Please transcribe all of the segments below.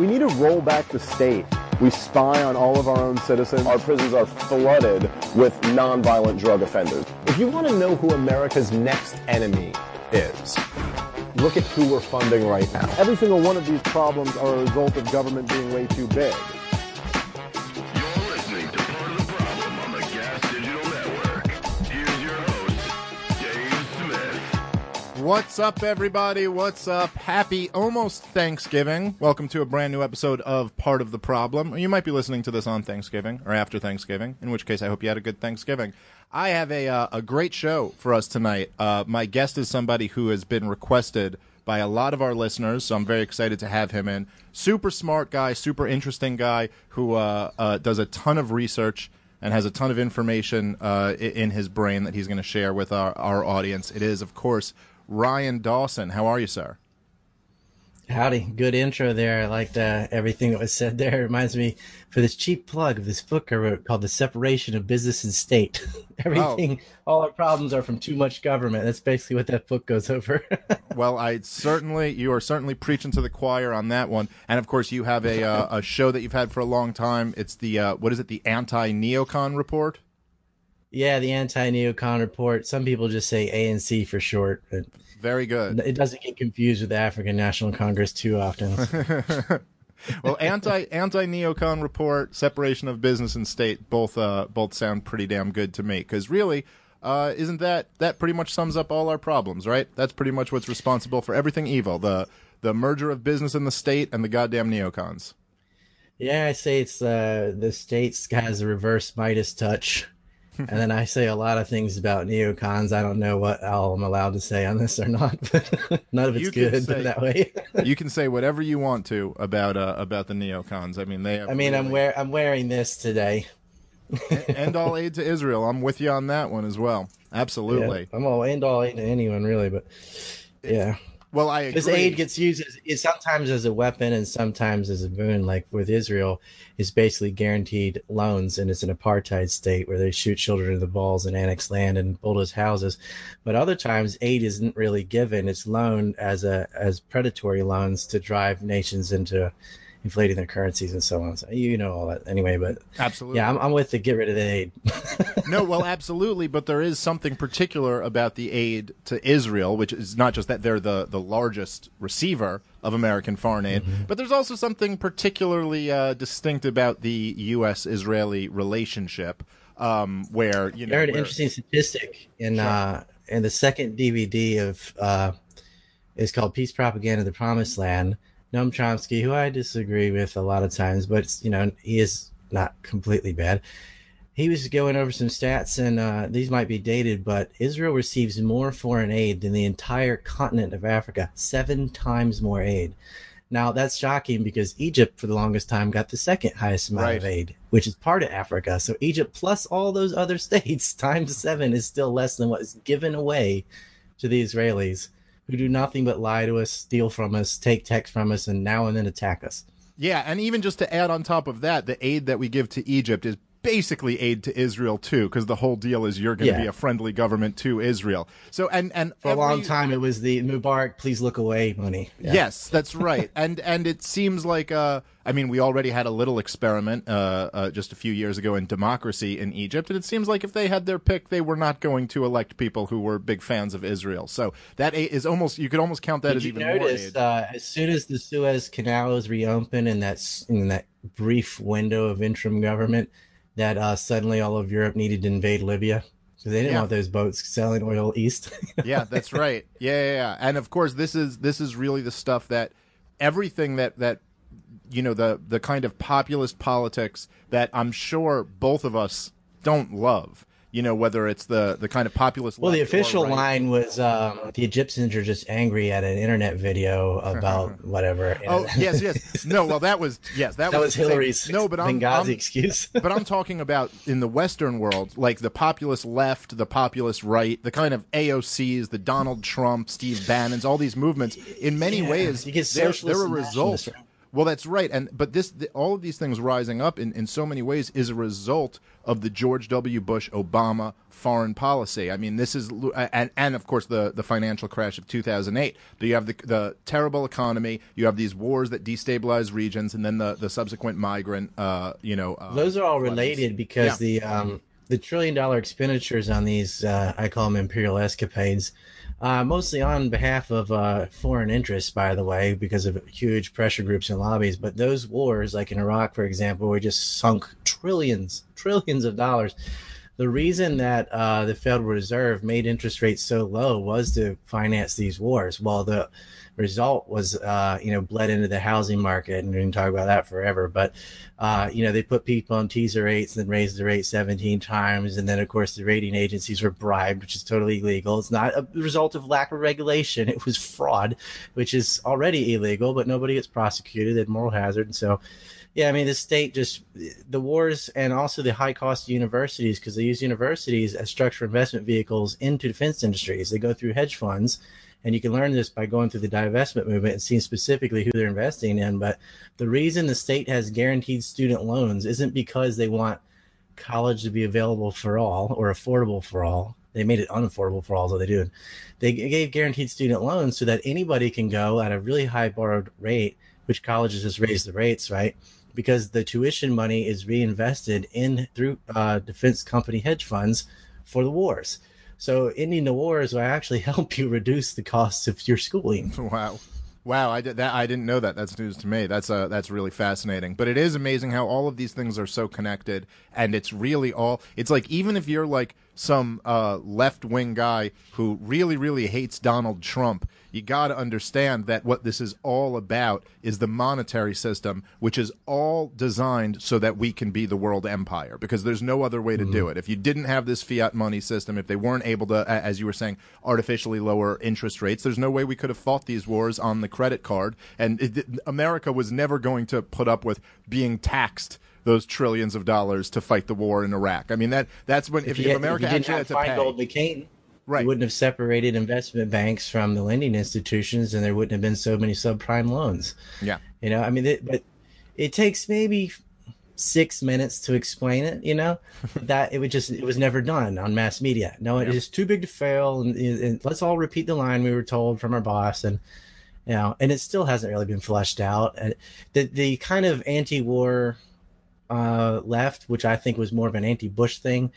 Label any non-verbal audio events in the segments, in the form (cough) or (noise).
We need to roll back the state. We spy on all of our own citizens. Our prisons are flooded with nonviolent drug offenders. If you want to know who America's next enemy is, look at who we're funding right now. Every single one of these problems are a result of government being way too big. What's up, everybody? What's up? Happy almost Thanksgiving. Welcome to a brand new episode of Part of the Problem. You might be listening to this on Thanksgiving or after Thanksgiving, in which case I hope you had a good Thanksgiving. I have a, uh, a great show for us tonight. Uh, my guest is somebody who has been requested by a lot of our listeners, so I'm very excited to have him in. Super smart guy, super interesting guy who uh, uh, does a ton of research and has a ton of information uh, in his brain that he's going to share with our, our audience. It is, of course, Ryan Dawson. How are you, sir? Howdy, good intro there. I liked uh, everything that was said there. It reminds me for this cheap plug of this book I wrote called "The Separation of Business and State." (laughs) everything, all our problems are from too much government. That's basically what that book goes over. (laughs) Well, I certainly you are certainly preaching to the choir on that one, and of course you have a uh, a show that you've had for a long time. It's the uh, what is it? The anti neocon report. Yeah, the anti-neocon report. Some people just say ANC for short. But Very good. it doesn't get confused with the African National Congress too often. (laughs) Well, anti anti neocon report, separation of business and state, both uh, both sound pretty damn good to me. Because really, uh, isn't that that pretty much sums up all our problems, right? That's pretty much what's responsible for everything evil the the merger of business and the state and the goddamn neocons. Yeah, I say it's uh, the states has a reverse Midas touch. And then I say a lot of things about neocons. I don't know what I'm allowed to say on this or not, (laughs) but none of it's You good say- that way. (laughs) you can say whatever you want to about uh, about the neocons. I mean, they. Have I mean, I'm wear I'm wearing this today. end all aid to Israel. I'm with you on that one as well. (laughs) Absolutely. Yeah, I'm all end all aid to anyone really, but yeah, Well, I agree. this aid gets used as, is sometimes as a weapon and sometimes as a boon. Like with Israel, is basically guaranteed loans, and it's an apartheid state where they shoot children in the balls and annex land and bulldoze houses. But other times, aid isn't really given; it's loaned as a as predatory loans to drive nations into inflating their currencies and so on. So you know all that anyway. But Absolutely. yeah, I'm, I'm with the get rid of the aid. no, (laughs) well, absolutely, but there is something particular about the aid to Israel, which is not just that they're the, the largest receiver of American foreign aid, Mm-hmm. but there's also something particularly uh, distinct about the U.S.-Israeli relationship, um, where you know, I heard an interesting statistic in uh in the second DVD of uh it's called Peace Propaganda: The Promised Land. Noam Chomsky, who I disagree with a lot of times, but you know he is not completely bad. He was going over some stats, and uh, these might be dated, but Israel receives more foreign aid than the entire continent of Africa, seven times more aid. Now that's shocking because Egypt, for the longest time, got the second highest amount of aid, which is part of Africa. So Egypt plus all those other (laughs) states times seven is still less than what is given away to the Israelis, who do nothing but lie to us, steal from us, take text from us, and now and then attack us. Yeah, and even just to add on top of that, the aid that we give to Egypt is basically aid to Israel too, because the whole deal is you're going to Yeah. be a friendly government to Israel. So and and For a long time, it was the Mubarak, please look away money. Yeah. Yes, that's right. (laughs) and and it seems like uh I mean we already had a little experiment uh, uh just a few years ago in democracy in Egypt and it seems like if they had their pick they were not going to elect people who were big fans of Israel. So that is almost you could almost count that Did as even more notice aid. uh, as soon as the Suez Canal was reopened and that's in that brief window of interim government, that uh, suddenly all of Europe needed to invade Libya because they didn't Yeah. want those boats selling oil east. (laughs) yeah, that's right. Yeah, yeah, yeah. And of course, this is this is really the stuff that everything that that you know the the kind of populist politics that I'm sure both of us don't love. You know, whether it's the the kind of populist. well, the official right. line was um, the Egyptians are just angry at an internet video about (laughs) whatever. Oh yes, yes. No, well that was yes, that, (laughs) that was same- Hillary's No, but I'm, Benghazi I'm excuse. (laughs) but I'm talking about in the Western world, like the populist left, the populist right, the kind of AOCs, the Donald Trump, Steve Bannons, all these movements. In many Yeah, ways, they're, they're a result. Well, that's right, and but this the, all of these things rising up in, in so many ways is a result of the George W. Bush Obama foreign policy. I mean, this is and and of course the the financial crash of 2008. But you have the the terrible economy, you have these wars that destabilize regions, and then the the subsequent migrant, uh, you know, uh, Those are all related because Yeah. the um, the trillion dollar expenditures on these uh, I call them imperial escapades, uh, mostly on behalf of uh, foreign interests, by the way, because of huge pressure groups and lobbies. But those wars, like in Iraq, for example, we just sunk trillions, trillions of dollars. The reason that uh, the Federal Reserve made interest rates so low was to finance these wars. While the result was, uh, you know, bled into the housing market, and we can talk about that forever. But uh, you know, they put people on teaser rates and then raised the rate 17 times. And then, of course, the rating agencies were bribed, which is totally illegal. It's not a result of lack of regulation. It was fraud, which is already illegal, but nobody gets prosecuted at moral hazard. And so, yeah, I mean, the state just, the wars and also the high cost universities, because they use universities as structural investment vehicles into defense industries. They go through hedge funds. And you can learn this by going through the divestment movement and seeing specifically who they're investing in. But the reason the state has guaranteed student loans isn't because they want college to be available for all or affordable for all. They made it unaffordable for all, so they do. They gave guaranteed student loans so that anybody can go at a really high borrowed rate, which colleges just raise the rates, right? Because the tuition money is reinvested in through uh, defense company hedge funds for the wars. So ending the wars will actually (laughs) help you reduce the cost of your schooling. (laughs) Wow. Wow, I did that. I didn't know that. That's news to me. That's uh, that's really fascinating. But it is amazing how all of these things are so connected, and it's really all. It's like even if you're like some uh, left wing guy who really really hates Donald Trump, you got to understand that what this is all about is the monetary system, which is all designed so that we can be the world empire. Because there's no other way to do it. If you didn't have this fiat money system, if they weren't able to, as you were saying, artificially lower interest rates, there's no way we could have fought these wars on the credit card. And it, America was never going to put up with being taxed those trillions of dollars to fight the war in Iraq. I mean that that's when if, if, you- America you didn't actually had have to pay. Feingold McCain, Right. you wouldn't have separated investment banks from the lending institutions, and there wouldn't have been so many subprime loans. Yeah. You know, I mean, it, but it takes maybe six minutes to explain it. You know, (laughs) that it would just it was never done on mass media. No, it is too big to fail, and, and let's all repeat the line we were told from our boss, and you know, and it still hasn't really been fleshed out. And the the kind of anti-war uh, left, which I think was more of an anti-Bush thing.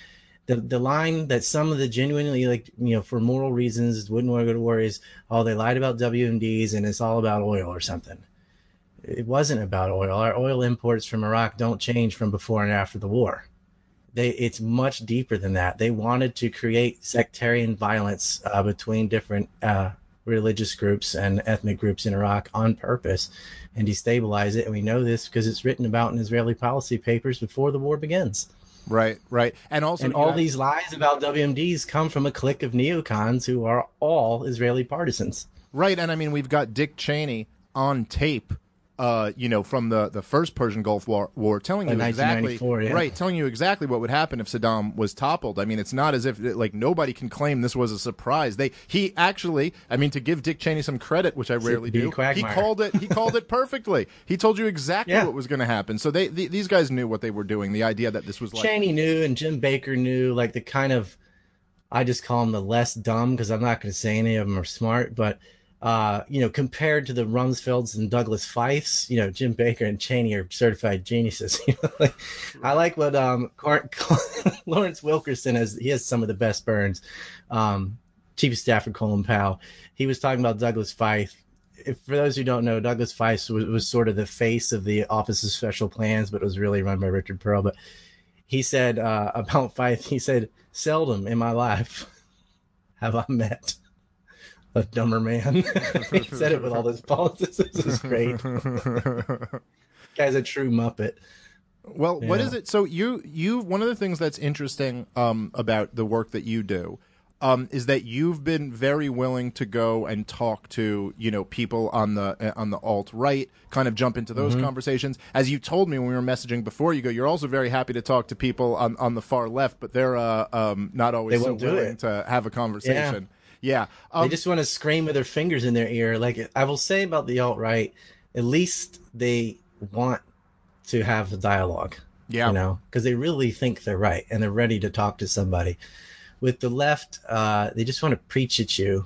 The the line that some of the genuinely like you know for moral reasons wouldn't want to go to war is oh they lied about WMDs and it's all about oil or something. It wasn't about oil. Our oil imports from Iraq don't change from before and after the war. They it's much deeper than that. They wanted to create sectarian violence uh, between different uh, religious groups and ethnic groups in Iraq on purpose and destabilize it. And we know this because it's written about in Israeli policy papers before the war begins. Right, right. And also And all have- these lies about WMDs come from a clique of neocons who are all Israeli partisans. Right, and I mean we've got Dick Cheney on tape, uh, you know, from the, the first Persian Gulf War, war telling you exactly yeah. right, telling you exactly what would happen if Saddam was toppled. I mean, it's not as if like nobody can claim this was a surprise. They he actually, I mean, to give Dick Cheney some credit, which I rarely do, he called it he called it perfectly. He told you exactly Yeah. what was going to happen. So they, the these guys knew what they were doing. The idea that this was like Cheney knew and Jim Baker knew, like the kind of, I just call them the less dumb because I'm not going to say any of them are smart, but, uh, you know, compared to the Rumsfelds and Douglas Fifes, you know, Jim Baker and Cheney are certified geniuses. (laughs) You know, like, I like what um, Cor- (laughs) Lawrence Wilkerson has. He has some of the best burns. Um, Chief of Staff for Colin Powell. He was talking about Douglas Fife. If, for those who don't know, Douglas Fife was, was sort of the face of the Office of Special Plans, but it was really run by Richard Perle. But he said uh, about Fife, he said, "Seldom in my life (laughs) have I met a dumber man." (laughs) he said it with all this politics. This is great. (laughs) Guy's a true muppet. Well, what Yeah. is it? So you you one of the things that's interesting um, about the work that you do um, is that you've been very willing to go and talk to you know people on the uh, on the alt right, kind of jump into Mm-hmm. those conversations. As you told me when we were messaging before, you go you're also very happy to talk to people on on the far left, but they're uh, um, not always They so willing it. to have a conversation. Yeah, um, they just want to scream with their fingers in their ear. Like I will say about the alt right, at least they want to have a dialogue. Yeah. You know, because they really think they're right and they're ready to talk to somebody. With the left, uh, they just want to preach at you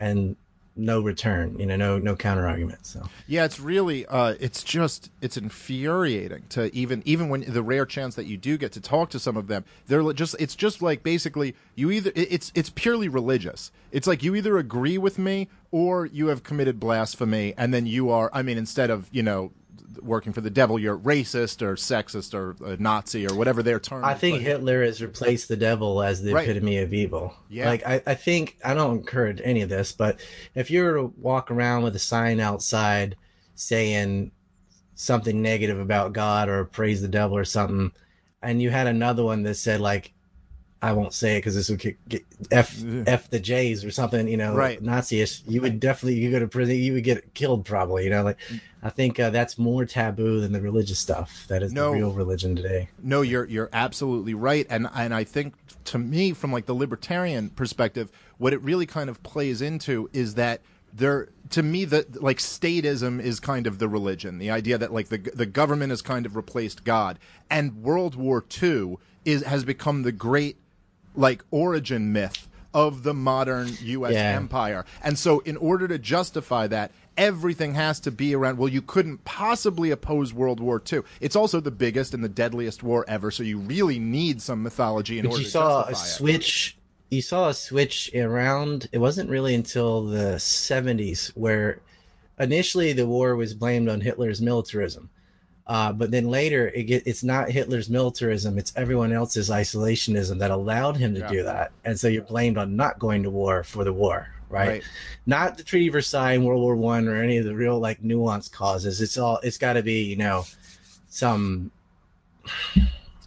and no return, you know, no no counter argument. So Yeah, it's really uh it's just it's infuriating to even even when the rare chance that you do get to talk to some of them, they're just it's just like basically you either it's it's purely religious. It's like you either agree with me or you have committed blasphemy and then you are I mean instead of, you know, working for the devil, you're racist or sexist or a Nazi or whatever their term I is, think but- Hitler has replaced the devil as the Right. epitome of evil. Yeah. Like I, I think I don't encourage any of this, but if you were to walk around with a sign outside saying something negative about God or praise the devil or something, and you had another one that said like I won't say it because this would get f f the J's or something, you know, Right. Nazi-ish. You would definitely you go to prison, you would get killed probably. You know, like I think uh, that's more taboo than the religious stuff. That is No. the real religion today. No, you're you're absolutely right, and and I think to me, from like the libertarian perspective, what it really kind of plays into is that there, to me, that like statism is kind of the religion, the idea that like the the government has kind of replaced God, and World War II is has become the great like origin myth of the modern U.S. Yeah. empire. And so, in order to justify that, everything has to be around. Well, you couldn't possibly oppose World War II. It's also the biggest and the deadliest war ever. So you really need some mythology in But order you to saw a justify it. switch. You saw a switch around. It wasn't really until the 70s where initially the war was blamed on Hitler's militarism. Uh, but then later, it get, it's not Hitler's militarism; it's everyone else's isolationism that allowed him to Yeah. do that. And so you're blamed on not going to war for the war, right? Right. Not the Treaty of Versailles, World War One, or any of the real like nuanced causes. It's all. It's got to be, you know, some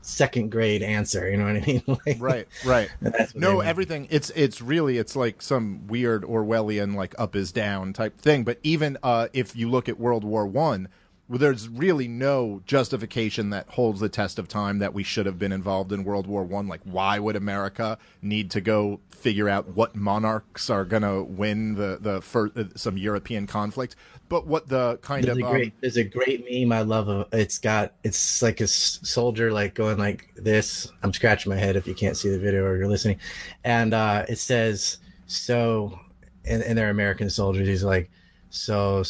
second grade answer. You know what I mean? (laughs) Like, Right, right. (laughs) No, they mean. everything. It's it's really it's like some weird Orwellian like up is down type thing. But even uh, if you look at World War One, there's really no justification that holds the test of time that we should have been involved in World War One. Like, why would America need to go figure out what monarchs are going to win the the fir- uh, some European conflict? But what the kind There's of a um, great, there's a great meme I love. Of, it's got, it's like a s- soldier like going like this. I'm scratching my head if you can't see the video or you're listening, and uh, it says so, and, and they're American soldiers. He's like, so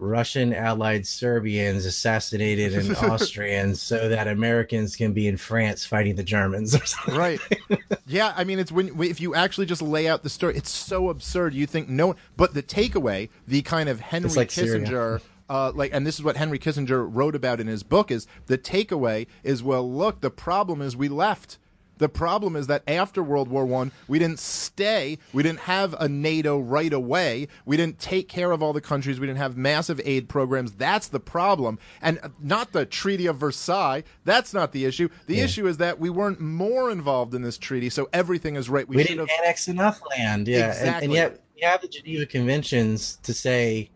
Russian allied Serbians assassinated an (laughs) Austrian so that Americans can be in France fighting the Germans or something. right. (laughs) Yeah i mean it's when if you actually just lay out the story it's so absurd. You think no but the takeaway the kind of henry like kissinger uh, like and this is what henry kissinger wrote about in his book is the takeaway is well look the problem is we left the problem is that after World War One, we didn't stay. We didn't have a NATO right away. We didn't take care of all the countries. We didn't have massive aid programs. That's the problem, and uh, not the Treaty of Versailles. That's not the issue. The issue is that we weren't more involved in this treaty, so everything is right. We, we didn't have. annex enough land yeah and, Exactly. and yet we have the geneva conventions to say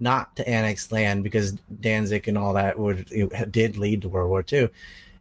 not to annex land because danzig and all that would did lead to world war ii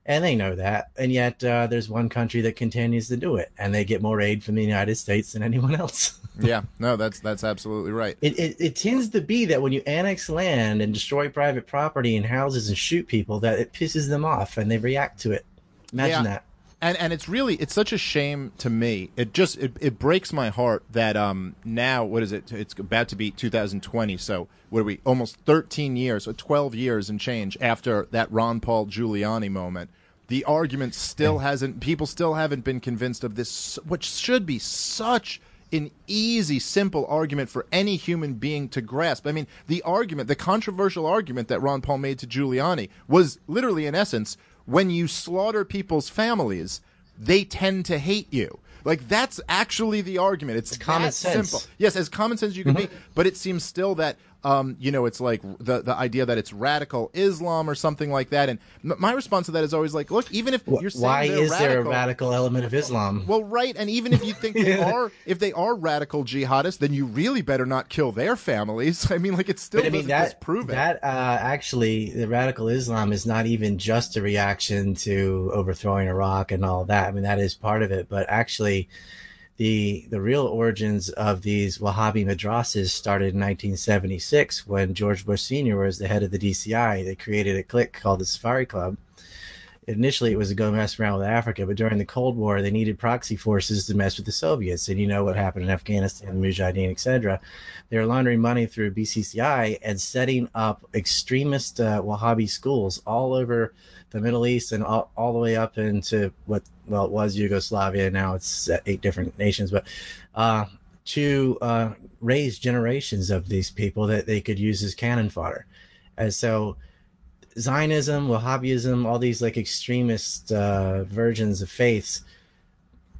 and they know that. And yet uh, there's one country that continues to do it and they get more aid from the united states than anyone else. (laughs) Yeah, no, that's that's absolutely right. it, it, it tends to be that when you annex land and destroy private property and houses and shoot people that it pisses them off and they react to it. Imagine Yeah. that and and it's really it's such a shame to me. It just it, it breaks my heart that um now what is it? It's about to be 2020 so what are we? Almost 13 years or 12 years and change after that ron paul giuliani moment. The argument still hasn't people still haven't been convinced of this which should be such an easy, simple argument for any human being to grasp. I mean, the argument, the controversial argument that Ron Paul made to Giuliani was literally, in essence, when you slaughter people's families, they tend to hate you. Like that's actually the argument. It's, common that sense. simple. Yes, as common sense you can mm-hmm. be, but it seems still that um, you know, it's like the the idea that it's radical Islam or something like that. And m- my response to that is always like, look, even if you're saying why is there a radical- radical element of islam well, right, and even if you think they (laughs) are, if they are radical jihadists, then you really better not kill their families. (laughs) I mean, like it's still But I mean that disprove it. that uh, actually the radical Islam is not even just a reaction to overthrowing Iraq and all that. I mean that is part of it, but actually the the real origins of these Wahhabi madrasas started in 1976 when George Bush Sr. was the head of the DCI. They created a clique called the Safari Club. Initially, it was to go mess around with Africa, but during the Cold War, they needed proxy forces to mess with the Soviets. And you know what happened in Afghanistan, Mujahideen, etc. They were laundering money through BCCI and setting up extremist uh, Wahhabi schools all over the Middle East and all, all the way up into what well it was Yugoslavia. Now it's eight different nations, but uh, to uh, raise generations of these people that they could use as cannon fodder. And so Zionism, Wahhabism, all these like extremist uh, versions of faiths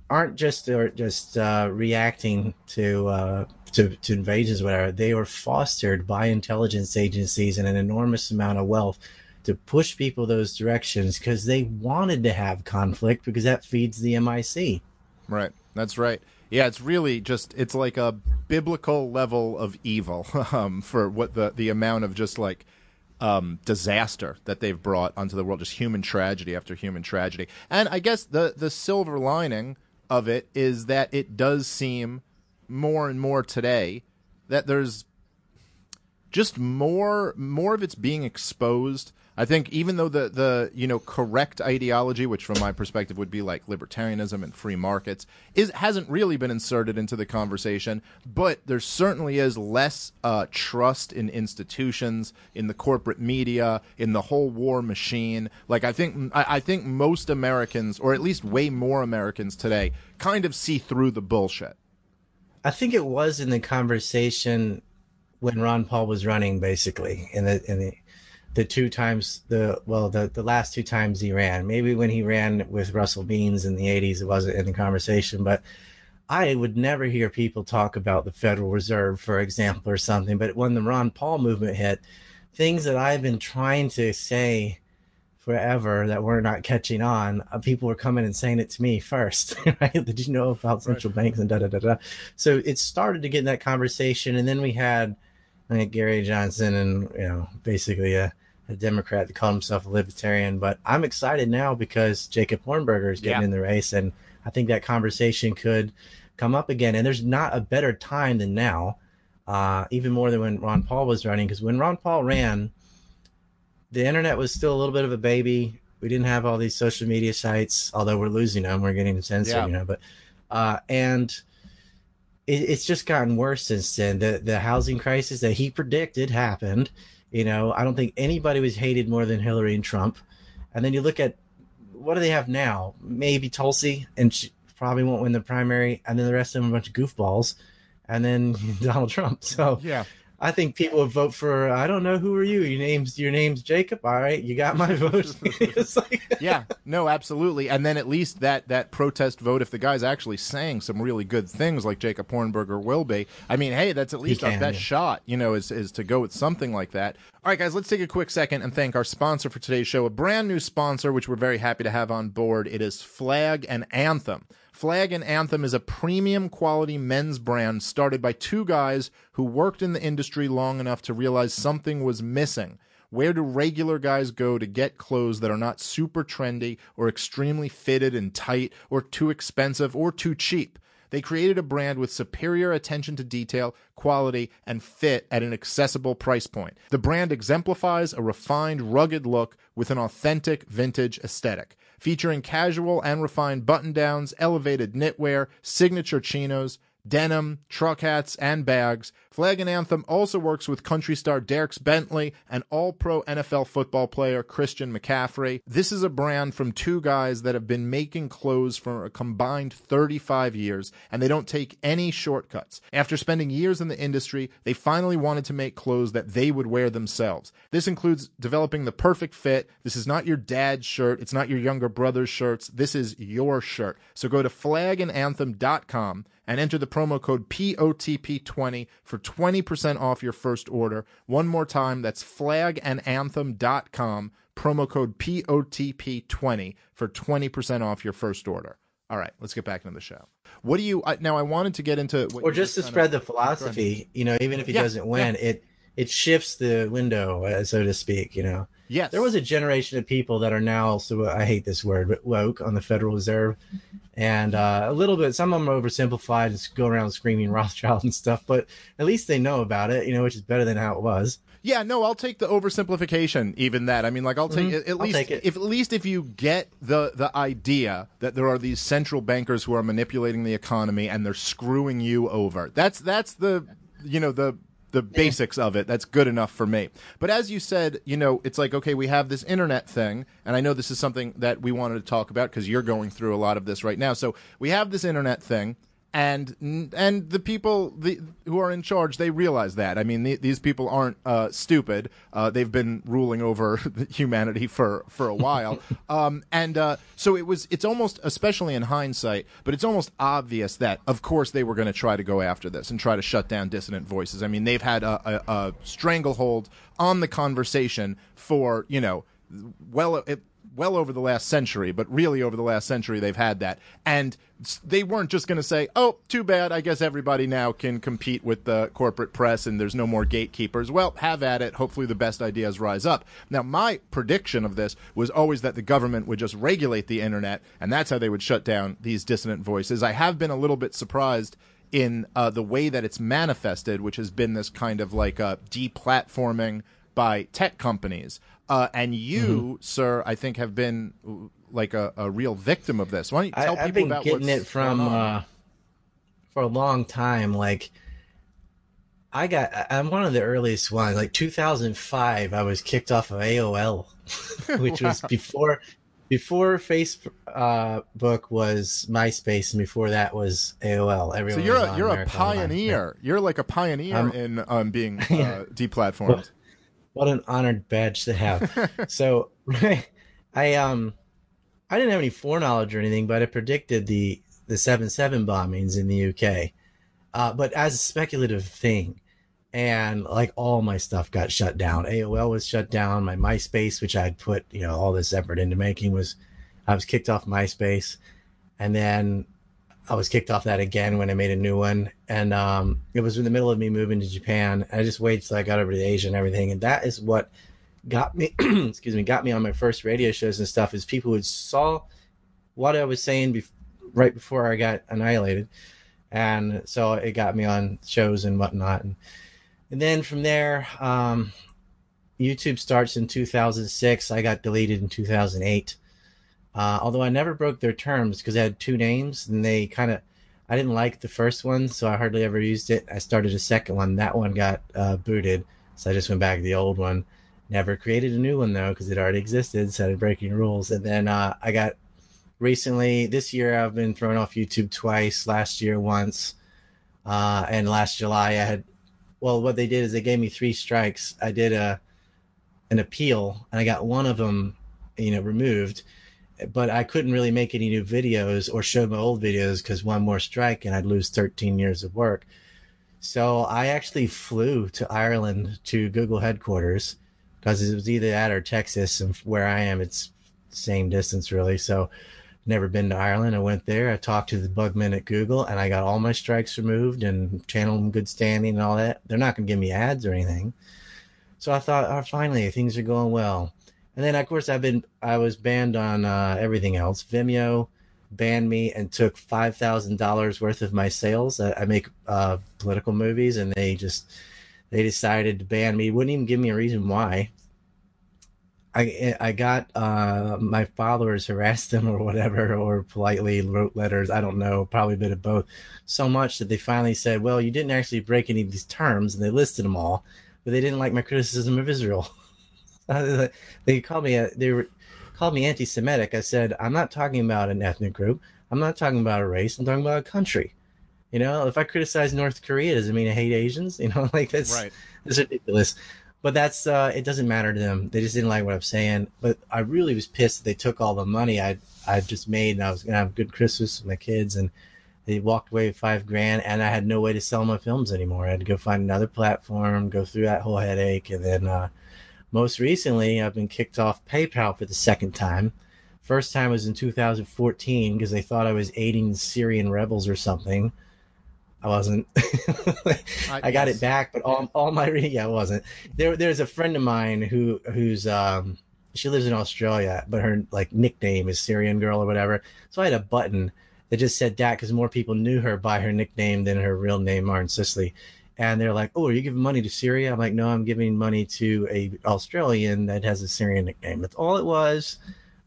aren't just or just uh, reacting to, uh, to to invasions, whatever. They were fostered by intelligence agencies and an enormous amount of wealth to push people those directions because they wanted to have conflict because that feeds the MIC. Right. That's right. Yeah, it's really just it's like a biblical level of evil (laughs) um, for what the the amount of just like um, disaster that they've brought onto the world, just human tragedy after human tragedy. And I guess the the silver lining of it is that it does seem more and more today that there's just more more of it's being exposed. I think even though the the you know correct ideology, which from my perspective would be like libertarianism and free markets, is hasn't really been inserted into the conversation. But there certainly is less uh, trust in institutions, in the corporate media, in the whole war machine. Like I think I, I think most Americans, or at least way more Americans today, kind of see through the bullshit. I think it was in the conversation when Ron Paul was running, basically in the in the the two times the well the the last two times he ran. Maybe when he ran with Russell Means in the '80s, it wasn't in the conversation, but. I would never hear people talk about the Federal Reserve, for example, or something. But when the Ron Paul movement hit, things that I've been trying to say forever that we're not catching on, uh, people were coming and saying it to me first. (laughs) Right? Did you know about central banks and da da da da? So it started to get in that conversation, and then we had like Gary Johnson and you know basically a, a Democrat that called himself a libertarian. But I'm excited now because Jacob Hornberger is getting Yeah. in the race, and I think that conversation could come up again. And there's not a better time than now, uh, even more than when Ron Paul was running. Because when Ron Paul ran, the internet was still a little bit of a baby. We didn't have all these social media sites, although we're losing them. We're getting censored, Yeah. you know. But uh, and it, it's just gotten worse since then. The the housing crisis that he predicted happened. You know, I don't think anybody was hated more than Hillary and Trump. And then you look at what do they have now? Maybe Tulsi, and she probably won't win the primary. And then the rest of them are a bunch of goofballs. And then (laughs) Donald Trump. So Yeah. I think people would vote for. I don't know who are you. Your name's your name's Jacob. All right, you got my vote. (laughs) like, (laughs) yeah, no, absolutely. And then at least that that protest vote, if the guy's actually saying some really good things like Jacob Hornberger will be, I mean, hey, that's at least our best yeah. shot, you know, is is to go with something like that. All right, guys, let's take a quick second and thank our sponsor for today's show, a brand new sponsor, which we're very happy to have on board. It is Flag and Anthem. Flag and Anthem is a premium quality men's brand started by two guys who worked in the industry long enough to realize something was missing. Where do regular guys go to get clothes that are not super trendy or extremely fitted and tight or too expensive or too cheap? They created a brand with superior attention to detail, quality, and fit at an accessible price point. The brand exemplifies a refined, rugged look with an authentic vintage aesthetic, featuring casual and refined button downs, elevated knitwear, signature chinos, denim, truck hats, and bags. Flag and Anthem also works with country star Dierks Bentley and all pro NFL football player Christian McCaffrey. This is a brand from two guys that have been making clothes for a combined 35 years, and they don't take any shortcuts. After spending years in the industry, they finally wanted to make clothes that they would wear themselves. This includes developing the perfect fit. This is not your dad's shirt, it's not your younger brother's shirts. This is your shirt. So go to flagandanthem.com and enter the promo code POTP20 for 20% off your first order. One more time, that's flagandanthem.com, promo code POTP20 for 20% off your first order. All right, let's get back into the show. What do you I, now? I wanted to get into or just to kind of- spread the philosophy. You know, even if he Yeah, doesn't win, it it shifts the window, uh, so to speak. You know, Yes. there was a generation of people that are now so I hate this word, but woke on the Federal Reserve, and uh, a little bit. Some of them are oversimplified and just go around screaming (laughs) Rothschild and stuff, but at least they know about it, you know, which is better than how it was. Yeah, no, I'll take the oversimplification. Even that, I mean, like I'll take at, at Mm-hmm. I'll least take it. if at least if you get the the idea that there are these central bankers who are manipulating the economy and they're screwing you over. That's that's the you know the the basics of it. That's good enough for me. But as you said, you know, it's like okay, we have this internet thing, and I know this is something that we wanted to talk about because you're going through a lot of this right now. So we have this internet thing and and the people the, who are in charge they realize that. I mean the, these people aren't uh, stupid. Uh, they've been ruling over (laughs) humanity for for a while. (laughs) Um, and uh, so it was it's almost especially in hindsight but it's almost obvious that of course they were going to try to go after this and try to shut down dissident voices. I mean they've had a, a, a stranglehold on the conversation for you know well it, well over the last century, but really over the last century they've had that. And they weren't just going to say, "Oh, too bad. I guess everybody now can compete with the corporate press and there's no more gatekeepers." Well, have at it. Hopefully the best ideas rise up. Now, my prediction of this was always that the government would just regulate the internet and that's how they would shut down these dissident voices. I have been a little bit surprised in uh, the way that it's manifested, which has been this kind of like uh, deplatforming by tech companies. Uh, and you, Mm-hmm. sir, I think have been like a, a real victim of this. Why don't you I, tell I've people been about getting it from uh, for a long time. Like, I got, I- I'm one of the earliest ones. Like 2005, I was kicked off of AOL, (laughs) which was before before Facebook uh, book was MySpace, and before that was AOL. so Everyone you're a you're a America Online. pioneer. You're like a pioneer I'm- in um, being (laughs) uh, Yeah. deplatformed. What an honored badge to have. (laughs) so (laughs) I um I didn't have any foreknowledge or anything, but I predicted the the seven seven bombings in the UK. Uh, but as a speculative thing. And like all my stuff got shut down. AOL was shut down. My MySpace, which I'd put, you know, all this effort into making was I was kicked off MySpace. And then I was kicked off that again when I made a new one. And um, it was in the middle of me moving to Japan. I just waited till I got over to Asia and everything. And that is what got me, (clears throat) excuse me, got me on my first radio shows and stuff is people who saw what I was saying bef- right before I got annihilated. And so it got me on shows and whatnot. And, and then from there, um, YouTube starts in 2006. I got deleted in 2008. Uh, although I never broke their terms because I had two names and they kind of, I didn't like the first one, so I hardly ever used it. I started a second one. That one got uh, booted, so I just went back to the old one. Never created a new one though because it already existed, had breaking rules. And then uh, I got recently this year I've been thrown off YouTube twice. Last year once, uh, and last July I had. Well, what they did is they gave me three strikes. I did a an appeal, and I got one of them, you know, removed but I couldn't really make any new videos or show my old videos because one more strike and I'd lose 13 years of work. So I actually flew to Ireland to Google headquarters because it was either that or Texas, and where I am, it's same distance really. So never been to Ireland. I went there. I talked to the bugmen at Google, and I got all my strikes removed and channel good standing and all that. They're not going to give me ads or anything. So I thought, oh, finally, things are going well. And then, of course, I've been I was banned on uh, everything else. Vimeo banned me and took five thousand dollars worth of my sales. I, I make uh, political movies, and they just they decided to ban me. Wouldn't even give me a reason why. I I got uh, my followers harassed them (laughs) or whatever, or politely wrote letters. I don't know, probably a bit of both. So much that they finally said, "Well, you didn't actually break any of these terms," and they listed them all, but they didn't like my criticism of Israel. (laughs) (laughs) they called me a, they were called me anti-Semitic. I said I'm not talking about an ethnic group. I'm not talking about a race. I'm talking about a country. You know, if I criticize North Korea, does it mean I hate Asians? (laughs) You know, like that's Right. that's ridiculous. But that's uh, it doesn't matter to them. They just didn't like what I'm saying. But I really was pissed that they took all the money I I just made, and I was gonna have a good Christmas with my kids, and they walked away with five grand, and I had no way to sell my films anymore. I had to go find another platform, go through that whole headache, and then uh, most recently, I've been kicked off PayPal for the second time. First time was in 2014 because they thought I was aiding Syrian rebels or something. I wasn't. (laughs) I, got yes. it back, but all all my yeah, I wasn't. There there's a friend of mine who who's um she lives in Australia, but her like nickname is Syrian girl or whatever. So I had a button that just said that because more people knew her by her nickname than her real name, Maram Susli. And they're like, "Oh, are you giving money to Syria?" I'm like, "No, I'm giving money to a Australian that has a Syrian nickname." That's all it was.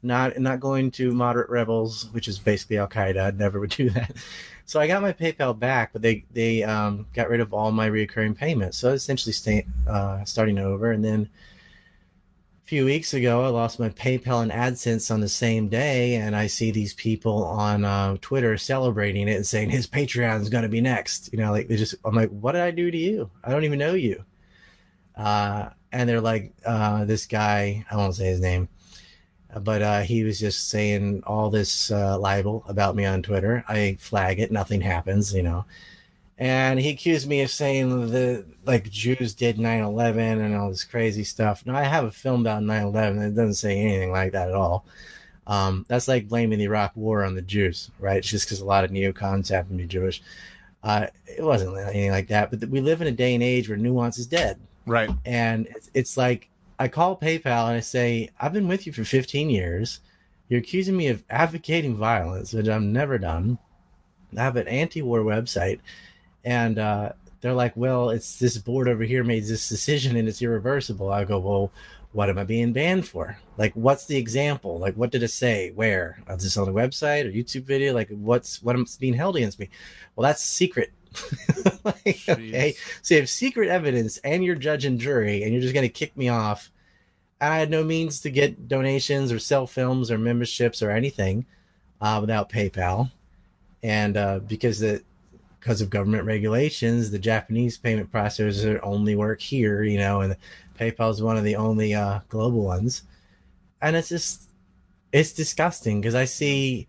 Not not going to moderate rebels, which is basically Al Qaeda. I'd never (laughs) would do that. So I got my PayPal back, but they they um, got rid of all my recurring payments. So I was essentially stay, uh, starting over. And then few weeks ago, I lost my PayPal and AdSense on the same day, and I see these people on uh, Twitter celebrating it and saying his Patreon is going to be next. You know, like they just I'm like, what did I do to you? I don't even know you. Uh, and they're like, uh, this guy, I won't say his name but uh, he was just saying all this uh, libel about me on Twitter. I flag it, nothing happens, you know. And he accused me of saying that like Jews did 9/11 and all this crazy stuff. Now I have a film about 9/11 and it doesn't say anything like that at all. Um, that's like blaming the Iraq War on the Jews, right? It's just because a lot of neocons happen to be Jewish. Uh, it wasn't anything like that. But we live in a day and age where nuance is dead Right. and it's, it's like I call PayPal and I say, "I've been with you for 15 years. You're accusing me of advocating violence, which I've never done. I have an anti-war website, and uh, they're like, "Well, it's this board over here made this decision and it's irreversible." I go, "Well, what am I being banned for? Like, what's the example? Like, what did it say? Where? Is this on a website or YouTube video? Like, what's what's being held against me? Well, that's secret." (laughs) like, okay, so you have secret evidence and you're judge and jury, and you're just going to kick me off. I had no means to get donations or sell films or memberships or anything uh, without PayPal, and uh, because the because of government regulations, the Japanese payment processors only work here, you know, and PayPal is one of the only uh, global ones, and it's just it's disgusting because I see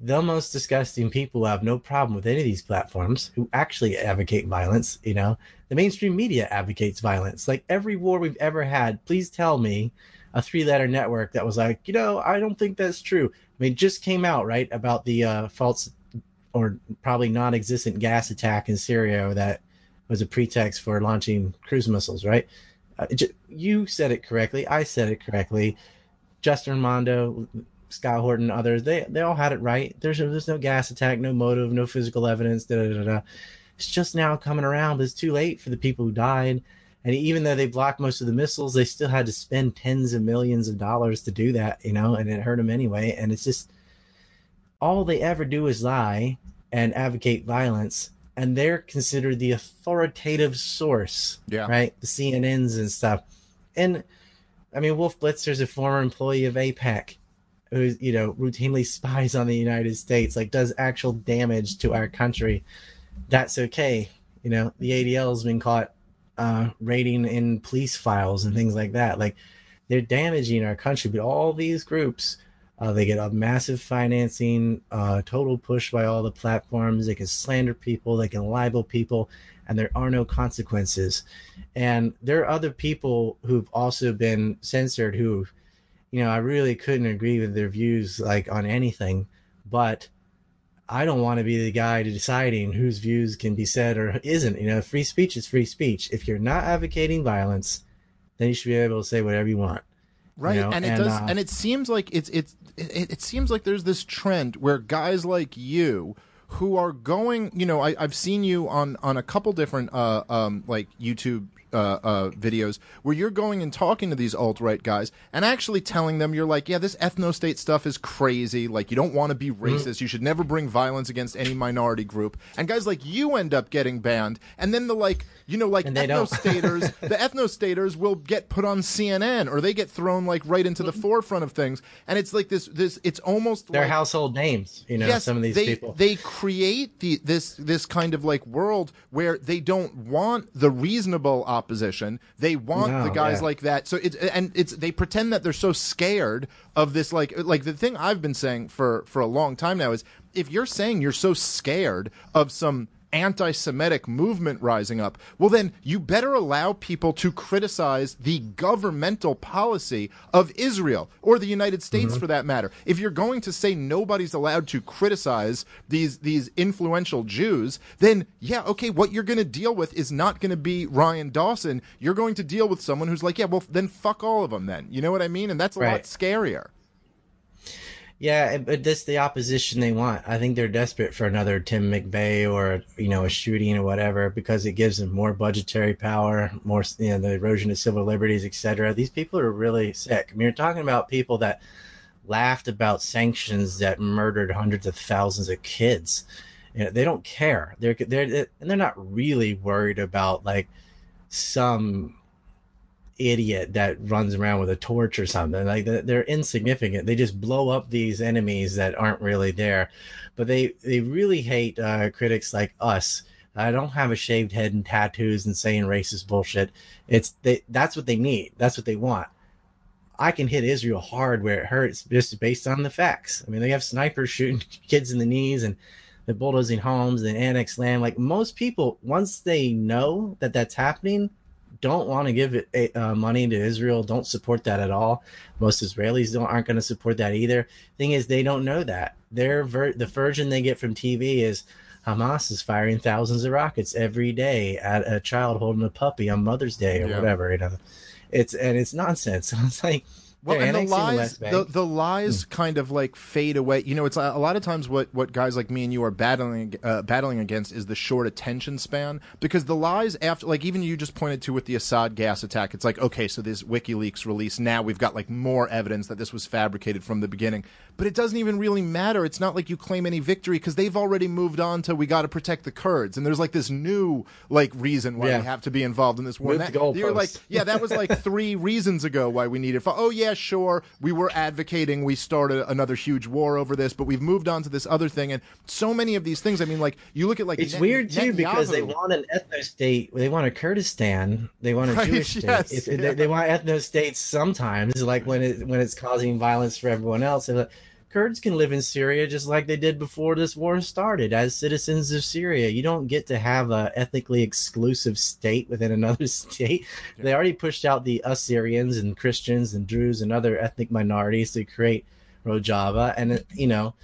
the most disgusting people have no problem with any of these platforms who actually advocate violence. You know, the mainstream media advocates violence. Like every war we've ever had, please tell me a three letter network that was like, you know, I don't think that's true. I mean, just came out, right, about the uh, false or probably non existent gas attack in Syria that was a pretext for launching cruise missiles, right? Uh, you said it correctly. I said it correctly. Justin Raimondo, Scott Horton, others, they they all had it right. There's there's no gas attack, no motive, no physical evidence. Da, da, da, da. It's just now coming around, it's too late for the people who died. And even though they blocked most of the missiles, they still had to spend tens of millions of dollars to do that, you know, and it hurt them anyway. And it's just all they ever do is lie and advocate violence. And they're considered the authoritative source, Yeah. right? The CNNs and stuff. And I mean, Wolf Blitzer's a former employee of AIPAC who, you know, routinely (laughs) spies on the United States, like does actual damage to our country. That's okay. You know, the ADL's been caught uh, raiding in police files and things like that. Like they're damaging our country, but all these groups, uh, they get a massive financing, uh, total push by all the platforms. They can slander people, they can libel people, and there are no consequences. And there are other people who've also been censored who, you know, I really couldn't agree with their views like on anything, but I don't want to be the guy to deciding whose views can be said or isn't. You know, free speech is free speech. If you're not advocating violence, then you should be able to say whatever you want. right know, and it and, does uh, and it seems like it's it's it, it seems like there's this trend where guys like you who are going you know I, i've seen you on on a couple different uh um like youtube uh, uh, videos where you're going and talking to these alt right guys and actually telling them you're like, yeah, this ethno state stuff is crazy. Like, you don't want to be Mm-hmm. racist. You should never bring violence against any minority group. And guys like you end up getting banned. And then the like, you know, like And they don't. ethno staters, (laughs) the ethno staters will get put on CNN or they get thrown like right into the forefront of things. And it's like this, this, it's almost They're like, household names, you know, yes, some of these they, people. They create the this this kind of like world where they don't want the reasonable opposition. They want No, the guys yeah. like that. So it's and it's they pretend that they're so scared of this like like the thing I've been saying for for a long time now is if you're saying you're so scared of some anti Semitic movement rising up, well, then you better allow people to criticize the governmental policy of Israel or the United States mm-hmm. for that matter. If you're going to say nobody's allowed to criticize these, these influential Jews, then yeah, okay, what you're going to deal with is not going to be Ryan Dawson. You're going to deal with someone who's like, yeah, well, then fuck all of them then. You know what I mean? And that's a lot scarier. Yeah, but that's the opposition they want. I think they're desperate for another Tim McVeigh or you know a shooting or whatever because it gives them more budgetary power, more you know the erosion of civil liberties, etc. These people are really sick. I mean, you're talking about people that laughed about sanctions that murdered hundreds of thousands of kids. You know, they don't care. They're they're and they're not really worried about like some idiot that runs around with a torch or something. Like they're- insignificant. They just blow up these enemies that aren't really there. But they they really hate uh, critics like us. I don't have a shaved head and tattoos and saying racist bullshit. It's they that's what they need. That's what they want. I can hit Israel hard where it hurts just based on the facts. I mean, they have snipers shooting (laughs) kids in the knees and they're bulldozing homes and annex land. Like most people, once they know that that's happening, don't want to give it uh, money to Israel. Don't support that at all. Most Israelis don't aren't going to support that either. Thing is, they don't know that. Their ver- the version they get from TV is Hamas is firing thousands of rockets every day at a child holding a puppy on Mother's Day or Yeah. whatever. You know, it's and it's nonsense. (laughs) it's like Well, they're and the lies, the, the lies kind of like fade away. You know, it's a, a lot of times what, what guys like me and you are battling uh, battling against is the short attention span. Because the lies after, like even you just pointed to with the Assad gas attack, it's like okay, so this WikiLeaks release now we've got like more evidence that this was fabricated from the beginning, but it doesn't even really matter. It's not like you claim any victory because they've already moved on to we got to protect the Kurds, and there's like this new like reason why Yeah. we have to be involved in this war. That- you're like, yeah, that was like (laughs) three reasons ago why we needed. Oh yeah, sure, we were advocating we started another huge war over this, but we've moved on to this other thing, and so many of these things. I mean, like you look at like It's Net- weird too because they want an ethno state. They want a Kurdistan. They want a Right, Jewish state. yes, yeah. they, they want ethno states sometimes, like when it when it's causing violence for everyone else. Like, Kurds can live in Syria just like they did before this war started as citizens of Syria. You don't get to have a ethnically exclusive state within (laughs) another state. They already pushed out the Assyrians and Christians and Druze and other ethnic minorities to create Rojava, and you know.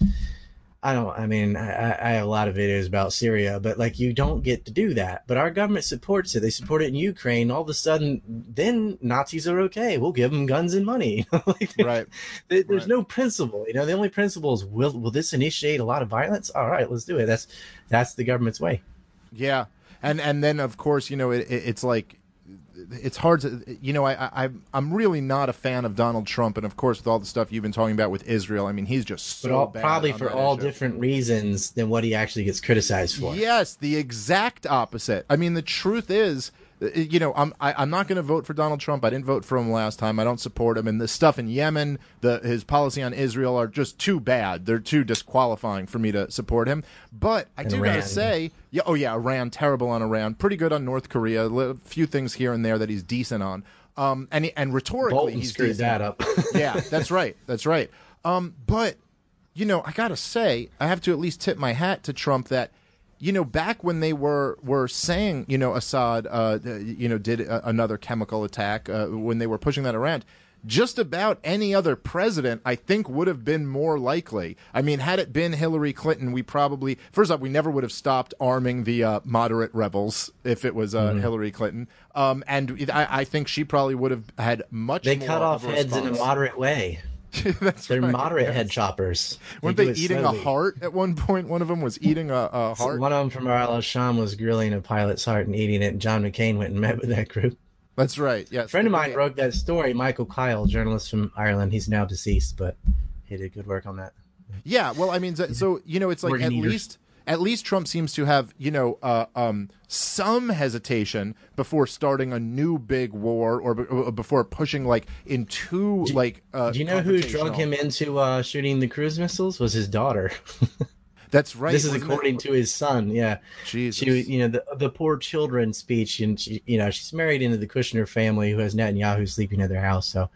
I don't. I mean, I, I have a lot of videos about Syria, but like you don't get to do that. But our government supports it. They support it in Ukraine. All of a sudden, then Nazis are okay. We'll give them guns and money. (laughs) like, right. (laughs) there- there's right. no principle. You know, the only principle is will will this initiate a lot of violence? All right, let's do it. That's that's the government's way. Yeah, and and then of course you know it, it, it's like it's hard to you know I, I I'm really not a fan of Donald Trump, and of course with all the stuff you've been talking about with Israel, I mean he's just so But all, probably for all issue. different reasons than what he actually gets criticized for. Yes, the exact opposite. I mean, the truth is, you know, I'm I, I'm not going to vote for Donald Trump. I didn't vote for him last time. I don't support him. And the stuff in Yemen, the his policy on Israel are just too bad. They're too disqualifying for me to support him. But I do got to say, yeah, oh yeah, Iran, terrible on Iran, pretty good on North Korea. A few things here and there that he's decent on. Um, and and rhetorically, Bolton he's screwed decent that up. (laughs) yeah, (laughs) that's right. That's right. Um, but you know, I gotta say, I have to at least tip my hat to Trump that you know back when they were were saying you know Assad uh, you know did a, another chemical attack uh, when they were pushing that around. Just about any other president, I think, would have been more likely. I mean, had it been Hillary Clinton, we probably first off we never would have stopped arming the uh, moderate rebels if it was uh, Mm-hmm. Hillary Clinton. Um, and I, I think she probably would have had much. More. They more cut off of a heads in a moderate way. (laughs) That's They're right, moderate yes. head choppers. Weren't do they eating slowly. a heart at one point? One of them was eating a, a heart. One of them from Al Sham was grilling a pilot's heart and eating it. And John McCain went and (laughs) met with that group. That's right. Yes. A friend of mine wrote that story. Michael Kyle, journalist from Ireland. He's now deceased, but he did good work on that. Yeah. Well, I mean, so, you know, it's like at least at least Trump seems to have you know uh, um, some hesitation before starting a new big war or, be- or before pushing like into like. Uh, Do you know who drug him into uh, shooting the cruise missiles? Was his daughter. (laughs) That's right. this is wasn't it? according to his son. Yeah, Jesus. she, you know, the the poor children speech, and she, you know, she's married into the Kushner family who has Netanyahu sleeping at their house. So,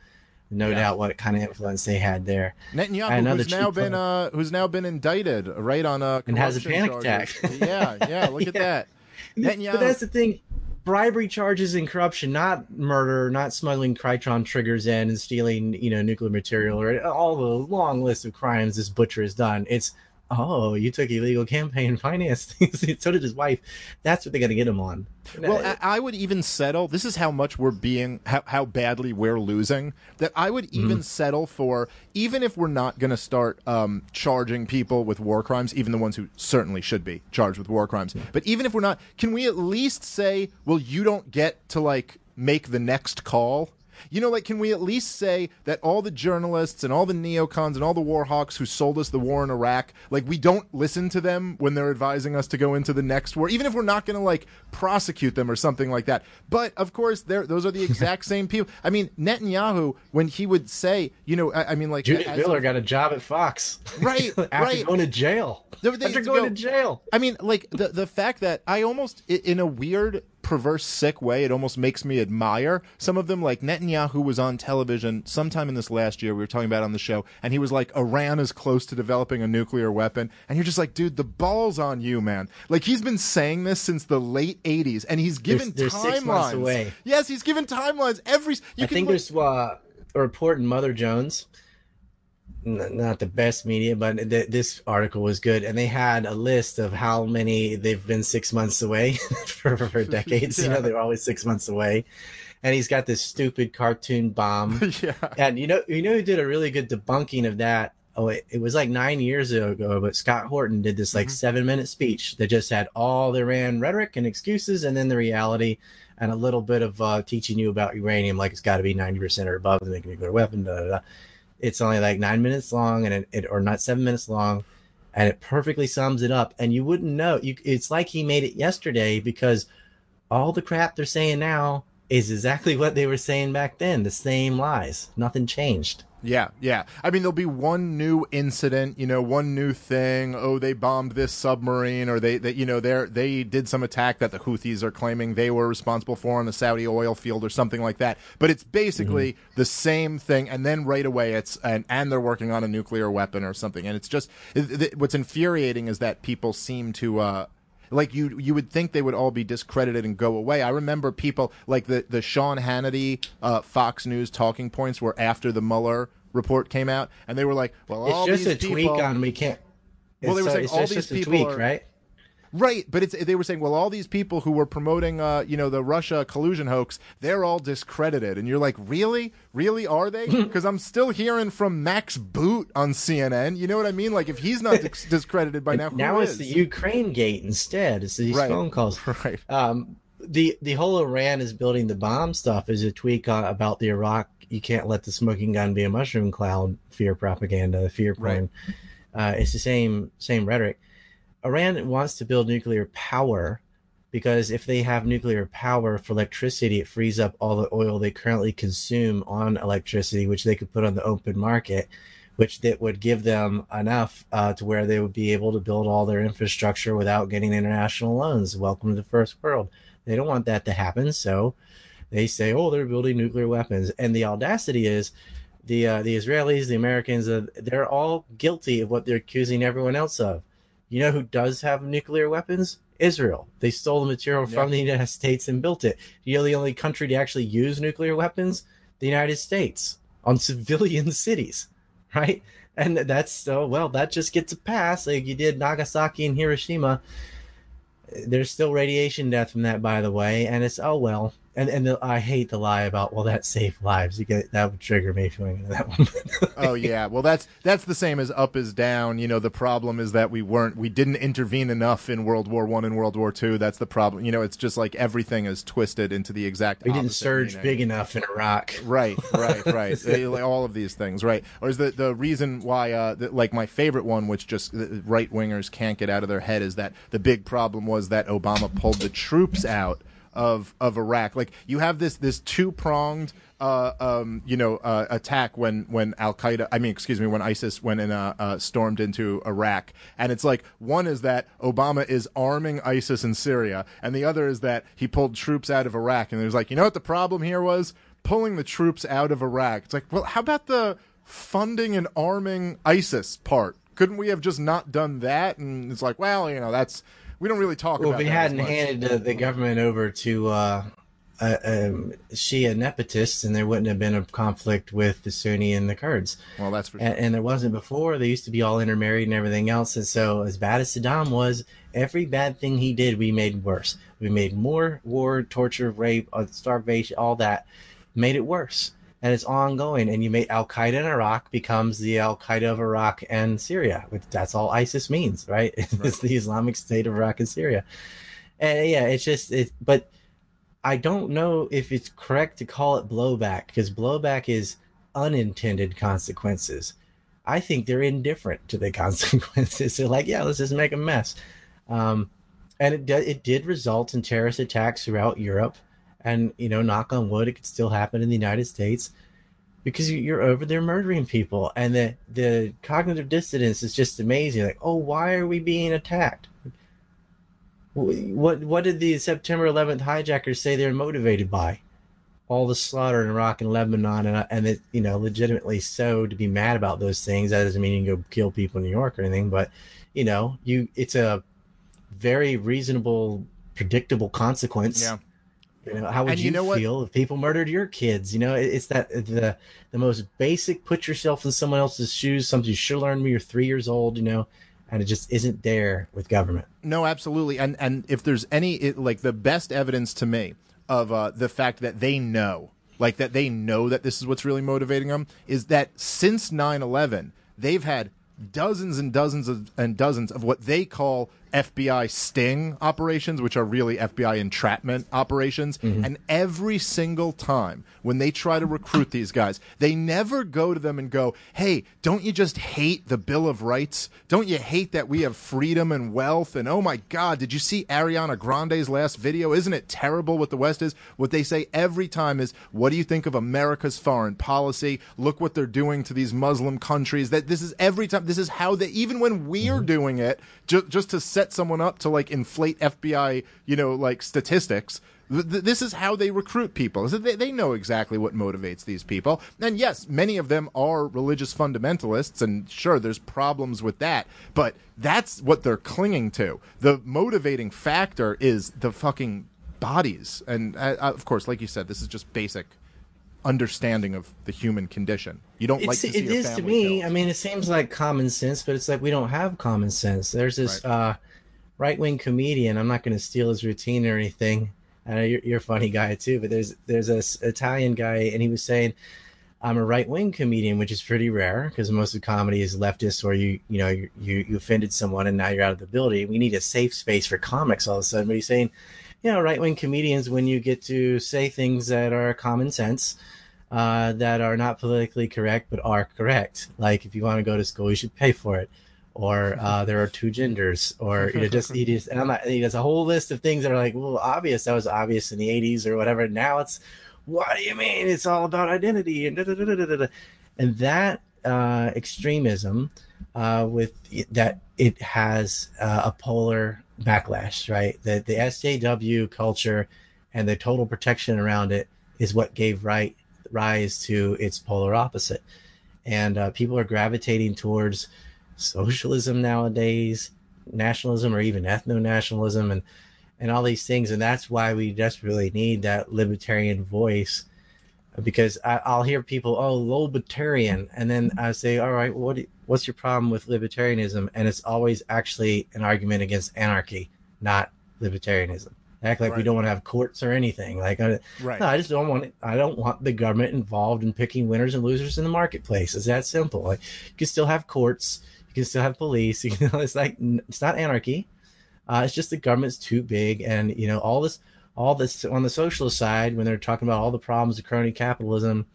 no doubt what kind of influence they had there. Netanyahu, who's now been uh, who's now been indicted, right on a And has a panic charges. attack. (laughs) yeah, yeah. Look (laughs) at that. Netanyahu. But that's the thing. Bribery charges and corruption, not murder, not smuggling Krytron triggers in and stealing, you know, nuclear material or all the long list of crimes this butcher has done. It's oh, you took illegal campaign (laughs) finance. (laughs) so did his wife. That's what they got to get him on. Well, I, I would even settle. This is how much we're being, how, how badly we're losing. That I would even Mm-hmm. settle for, even if we're not going to start um, charging people with war crimes, even the ones who certainly should be charged with war crimes. But even if we're not, can we at least say, well, you don't get to like make the next call? You know, like, can we at least say that all the journalists and all the neocons and all the war hawks who sold us the war in Iraq, like, we don't listen to them when they're advising us to go into the next war, even if we're not going to, like, prosecute them or something like that. But, of course, they're, those are the exact same people. I mean, Netanyahu, when he would say, you know, I, I mean, like, Judith Miller got a job at Fox. Right, (laughs) After right. going to jail. They- they After going go- to jail. I mean, like the the fact that I almost, in a weird, perverse, sick way, it almost makes me admire some of them. Like Netanyahu was on television sometime in this last year. We were talking about on the show, and he was like, "Iran is close to developing a nuclear weapon," and you're just like, "Dude, the balls on you, man!" Like he's been saying this since the late '80s, and he's given they're timelines. six away. Yes, he's given timelines every. You I can think look- there's uh, a report in Mother Jones. Not the best media, but th- this article was good, and they had a list of how many they've been six months away (laughs) for, for (laughs) decades. You know, they're always six months away, and he's got this stupid cartoon bomb. (laughs) yeah. and you know, you know, who did a really good debunking of that. Oh, it, it was like nine years ago, but Scott Horton did this like Mhm. seven minute speech that just had all the Iran rhetoric and excuses, and then the reality, and a little bit of uh, teaching you about uranium, like it's got to be ninety percent or above to make a nuclear weapon. Da, da, da. It's only like nine minutes long, and it, it or not seven minutes long, and it perfectly sums it up. And you wouldn't know. You, it's like he made it yesterday because all the crap they're saying now is exactly (laughs) what they were saying back then. The same lies. Nothing changed. Yeah, yeah. I mean, there'll be one new incident, you know, one new thing. Oh, they bombed this submarine, or they, they you know, they they did some attack that the Houthis are claiming they were responsible for on a Saudi oil field or something like that. But it's basically the same thing, and then right away it's and and they're working on a nuclear weapon or something, and it's just it, it- what's infuriating is that people seem to. uh like you you would think they would all be discredited and go away. I remember people like the the Sean Hannity uh, Fox News talking points were after the Mueller report came out, and they were like, "Well, all It's just these a tweak on we can't. Well, they were uh, saying all just, these a people tweak, are- right? Right?" But it's they were saying, "Well, all these people who were promoting, uh, you know, the Russia collusion hoax, they're all discredited," and you're like, "Really, really are they?" (laughs) Because I'm still hearing from Max Boot on CNN. You know what I mean? Like, if he's not dis- discredited by now, who now it's is? the Ukraine gate instead. It's these Right. phone calls. (laughs) right. Um, the the whole Iran is building the bomb stuff is a tweak on, about the Iraq. You can't let the smoking gun be a mushroom cloud. Fear propaganda, fear porn. Uh, it's the same same rhetoric. Iran wants to build nuclear power because if they have nuclear power for electricity, it frees up all the oil they currently consume on electricity, which they could put on the open market, which that would give them enough uh, to where they would be able to build all their infrastructure without getting international loans. Welcome to the first world. They don't want that to happen, so they say, "Oh, they're building nuclear weapons," and the audacity is. The, uh, the Israelis, the Americans, uh, they're all guilty of what they're accusing everyone else of. You know who does have nuclear weapons? Israel. They stole the material from the United (laughs) States and built it. You know the only country to actually use nuclear weapons? The United States on (laughs) civilian cities, right? And that's so well, that just gets a pass like you did Nagasaki and Hiroshima. There's still radiation death from that, by the way, and it's oh well. And and the, I hate the lie about well that saved lives. You get that would trigger me going into that one. (laughs) oh yeah well that's that's the same as up is down you know the problem is that we weren't we didn't intervene enough in world war one and world war two that's the problem you know it's just like everything is twisted into the exact we didn't surge meaning. big enough in Iraq. Right, right, (laughs) right. All of these things, right? Or is the the reason why, uh, the, like my favorite one, which just right wingers can't get out of their head, is that the big problem was that Obama pulled the troops out of of Iraq. Like you have this this two pronged. Uh, um, you know, uh, attack when when Al Qaeda, I mean, excuse me, when ISIS went and uh, uh, stormed into Iraq, and it's like one is that Obama is arming ISIS in Syria, and the other is that he pulled troops out of Iraq, and there's like, you know what the problem here was? pulling the troops out of Iraq. It's like, well, how about the funding and arming ISIS part? Couldn't we have just not done that? And it's like, well, you know, that's we don't really talk Well, about if we hadn't handed the, the government over to uh, uh, um, Shia nepotists, then there wouldn't have been a conflict with the Sunni and the Kurds. Well, that's for sure. and, and there wasn't before. They used to be all intermarried and everything else. And so, as bad as Saddam was, every bad thing he did, we made worse. We made more war, torture, rape, uh, starvation, all that, made it worse. And it's ongoing. And you made Al Qaeda in Iraq becomes the Al Qaeda of Iraq and Syria, which that's all ISIS means, right? (laughs) it's the Islamic State of Iraq and Syria. And yeah, it's just it. But I don't know if it's correct to call it blowback because blowback is unintended consequences. I think they're indifferent to the (laughs) consequences. They're like, yeah, let's just make a mess. Um, and it, did- it did result in terrorist attacks throughout Europe. And, you know, knock on wood, it could still happen in the United States because you- you're over there murdering people. And the, the cognitive dissonance is just amazing. Like, oh, why are we being attacked? What what did the September 11th hijackers say they're motivated by? All the slaughter in Iraq and Lebanon, and and it you know legitimately so to be mad about those things. That doesn't mean you can go kill people in New York or anything, but you know you it's a very reasonable, predictable consequence. Yeah. You know, how would And you, you know what? feel if people murdered your kids? You know, it's that the the most basic. Put yourself in someone else's shoes. Something you should learn when you're three years old. You know, and it just isn't there with government. No, absolutely. And and if there's any it, like the best evidence to me of uh, the fact that they know, like that they know that this is what's really motivating them, is that since 9/11, they've had dozens and dozens of, and dozens of what they call FBI sting operations, which are really FBI entrapment operations. Mm-hmm. And every single time when they try to recruit these guys, they never go to them and go, Hey, don't you just hate the Bill of Rights? Don't you hate that we have freedom and wealth? And oh my God, did you see Ariana Grande's last video? Isn't it terrible what the West is? What they say every time is, What do you think of America's foreign policy? Look what they're doing to these Muslim countries. That this is every time, this is how they, even when we're mm-hmm. doing it, ju- just to set someone up to like inflate FBI, you know, like statistics. Th- th- This is how they recruit people. So They, they know exactly what motivates these people. And yes, many of them are religious fundamentalists, and sure, there's problems with that, but that's what they're clinging to. The motivating factor is the fucking bodies. And uh, uh, of course, like you said, this is just basic understanding of the human condition. You don't like It's, to see it your is to me. killed. I mean, it seems like common sense, but it's like we don't have common sense. There's this Right. uh, right wing comedian. I'm not going to steal his routine or anything. You're, you're a funny guy too, but there's there's this Italian guy, and he was saying, "I'm a right wing comedian, which is pretty rare because most of comedy is leftist, or you you know you, you you offended someone and now you're out of the building. We need a safe space for comics all of a sudden." But he's saying, you know, right wing comedians when you get to say things that are common sense uh, that are not politically correct but are correct. Like if you want to go to school, you should pay for it. Or uh, there are two genders, or you know, just (laughs) he and I'm not, he has a whole list of things that are like, well, obvious. That was obvious in the '80s or whatever. Now it's, what do you mean? It's all about identity and da, da, da, da, da, da. and that uh, extremism uh, with that it has uh, a polar backlash, right? The the SJW culture and the total protection around it is what gave right rise to its polar opposite. And uh, people are gravitating towards socialism nowadays, nationalism, or even ethno nationalism, and and all these things. And that's why we desperately need that libertarian voice. Because I, I'll hear people, oh, libertarian, and then I say, all right, what what's your problem with libertarianism? And it's always actually an argument against anarchy, not libertarianism. Act like we don't want to have courts or anything. Like, I, Right. no, I just don't want it. I don't want the government involved in picking winners and losers in the marketplace. It's that simple. Like, you can still have courts, you can still have police. (laughs) You know, it's like it's not anarchy. Uh, it's just the government's too big, and you know all this, all this on the socialist side when they're talking about all the problems of crony capitalism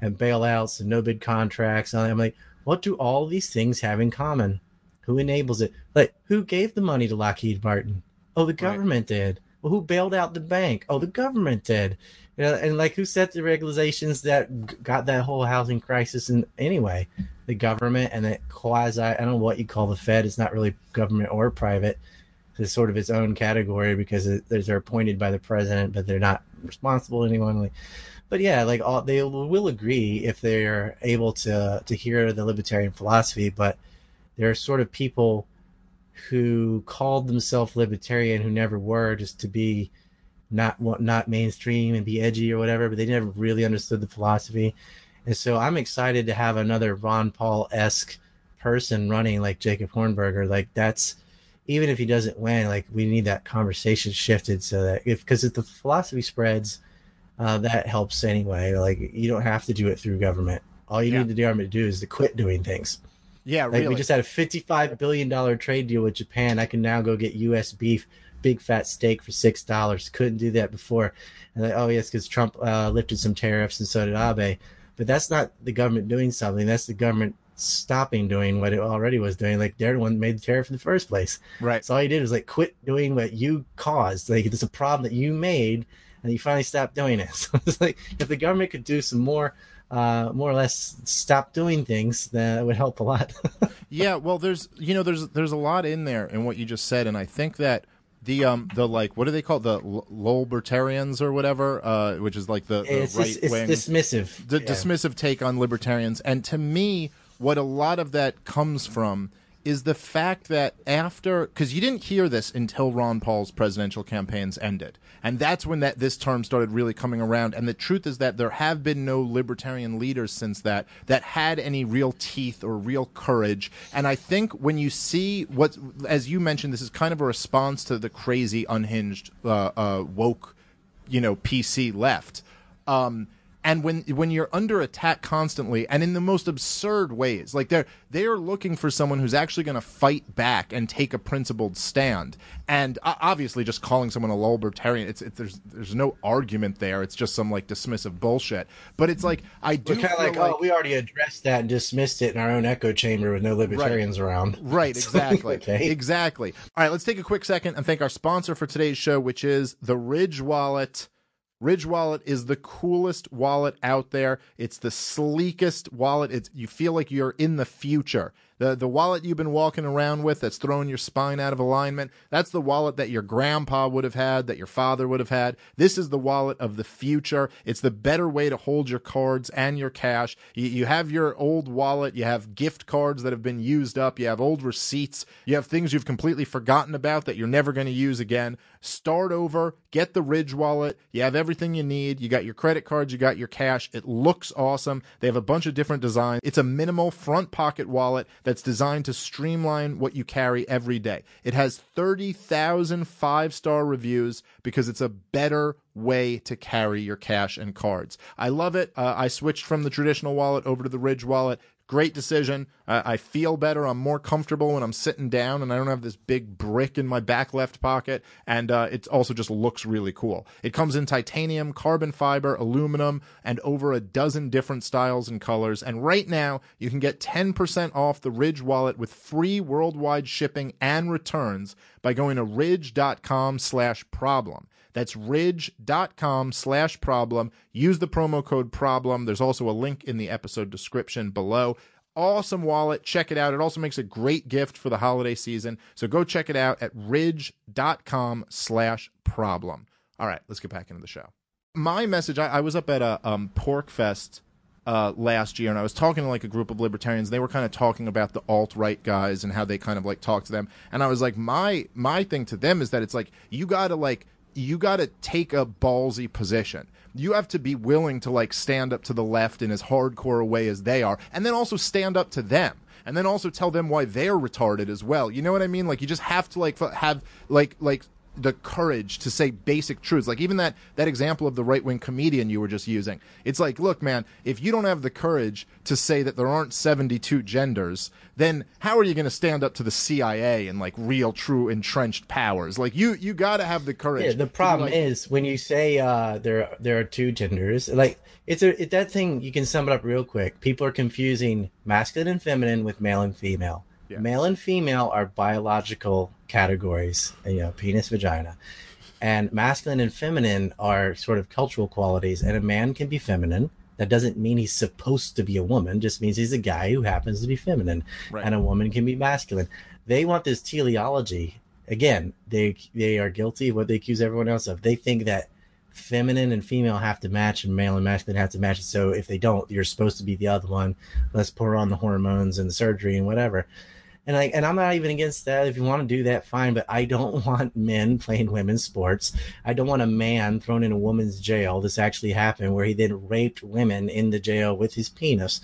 and bailouts and no bid contracts. And I'm like, what do all these things have in common? Who enables it? Like, who gave the money to Lockheed Martin? Oh, the government did. Well, who bailed out the bank? Oh, the government did. You know, and like who set the regulations that got that whole housing crisis in anyway? The government and that quasi I don't know what you call the Fed. It's not really government or private. It's sort of its own category because it, they're appointed by the president, but they're not responsible to anyone. But yeah, like all they will agree if they're able to to hear the libertarian philosophy. But there are sort of people who called themselves libertarian who never were, just to be not not mainstream and be edgy or whatever. But they never really understood the philosophy. And so I'm excited to have another Ron Paul esque person running like Jacob Hornberger. Like that's even if he doesn't win, like we need that conversation shifted so that if because if the philosophy spreads, uh, that helps anyway. Like you don't have to do it through government. All you Yeah. need the government to do is to quit doing things. Yeah, Like really. we just had a fifty-five billion dollar trade deal with Japan. I can now go get U.S. beef, big fat steak for six dollars. Couldn't do that before. And like, oh yes, because Trump uh, lifted some tariffs and so did Abe. But that's not the government doing something. That's the government stopping doing what it already was doing. Like they're the one that made the tariff in the first place. right. So all you did was like quit doing what you caused. Like it's a problem that you made, and you finally stopped doing it. (laughs) So it's like if the government could do some more, uh, more or less stop doing things, that would help a lot. (laughs) Yeah, well, there's you know there's there's a lot in there in what you just said, and I think that the um the like what do they call the L- Lolbertarians or whatever, uh, which is like the, the right wing dismissive. the Yeah. dismissive take on libertarians. And to me, what a lot of that comes from is the fact that after because you didn't hear this until Ron Paul's presidential campaigns ended, and that's when that this term started really coming around. And the truth is that there have been no libertarian leaders since that that had any real teeth or real courage. And I think when you see what, as you mentioned, this is kind of a response to the crazy, unhinged, uh, uh, woke, you know, PC left. Um, and when when you're under attack constantly and in the most absurd ways like they're they're looking for someone who's actually going to fight back and take a principled stand and uh, obviously just calling someone a libertarian it's, it's there's there's no argument there it's just some like dismissive bullshit but it's like i do kind of like, like oh, we already addressed that and dismissed it in our own echo chamber with no libertarians around. Right, (laughs) exactly. okay. Exactly. All right, let's take a quick second and thank our sponsor for today's show, which is the Ridge Wallet. Ridge Wallet is the coolest wallet out there. It's the sleekest wallet. It's you feel like you're in the future. The the wallet you've been walking around with that's throwing your spine out of alignment, that's the wallet that your grandpa would have had, that your father would have had. This is the wallet of the future. It's the better way to hold your cards and your cash. You, you have your old wallet, you have gift cards that have been used up, you have old receipts, you have things you've completely forgotten about that you're never going to use again. Start over, get the Ridge wallet. You have everything you need. You got your credit cards, you got your cash. It looks awesome. They have a bunch of different designs. It's a minimal front pocket wallet that's designed to streamline what you carry every day. It has 30,000 five star reviews because it's a better way to carry your cash and cards. I love it. Uh, I switched from the traditional wallet over to the Ridge wallet. Great decision. Uh, I feel better. I'm more comfortable when I'm sitting down and I don't have this big brick in my back left pocket. And uh, it also just looks really cool. It comes in titanium, carbon fiber, aluminum, and over a dozen different styles and colors. And right now, you can get 10% off the Ridge wallet with free worldwide shipping and returns by going to ridge.com slash problem. That's ridge.com slash problem. Use the promo code problem. There's also a link in the episode description below. Awesome wallet. Check it out. It also makes a great gift for the holiday season. So go check it out at ridge.com slash problem. All right, let's get back into the show. My message, I, I was up at a um, PorcFest uh, last year, and I was talking to like a group of libertarians. They were kind of talking about the alt right guys and how they kind of like talk to them. And I was like, my my thing to them is that it's like you got to like you got to take a ballsy position. You have to be willing to like stand up to the left in as hardcore a way as they are, and then also stand up to them. And then also tell them why they're retarded as well. You know what I mean? Like you just have to like have like like the courage to say basic truths. Like even that that example of the right wing comedian you were just using. It's like, look, man, if you don't have the courage to say that there aren't seventy two genders, then how are you going to stand up to the CIA and like real, true, entrenched powers? Like you, you got to have the courage. Yeah, the problem like- is when you say uh, there there are two genders, like it's a it, that thing. You can sum it up real quick. People are confusing masculine and feminine with male and female. Yeah. Male and female are biological categories. You know, penis, vagina, and masculine and feminine are sort of cultural qualities. And a man can be feminine. That doesn't mean he's supposed to be a woman. Just means he's a guy who happens to be feminine. Right. And a woman can be masculine. They want this teleology. Again, they they are guilty of what they accuse everyone else of. They think that feminine and female have to match and male and masculine have to match. So if they don't, you're supposed to be the other one. Let's pour on the hormones and the surgery and whatever. And like, and I'm not even against that. If you want to do that, fine. But I don't (laughs) want men playing women's sports. I don't want a man thrown in a woman's jail. This actually happened, where he then raped women in the jail with his penis.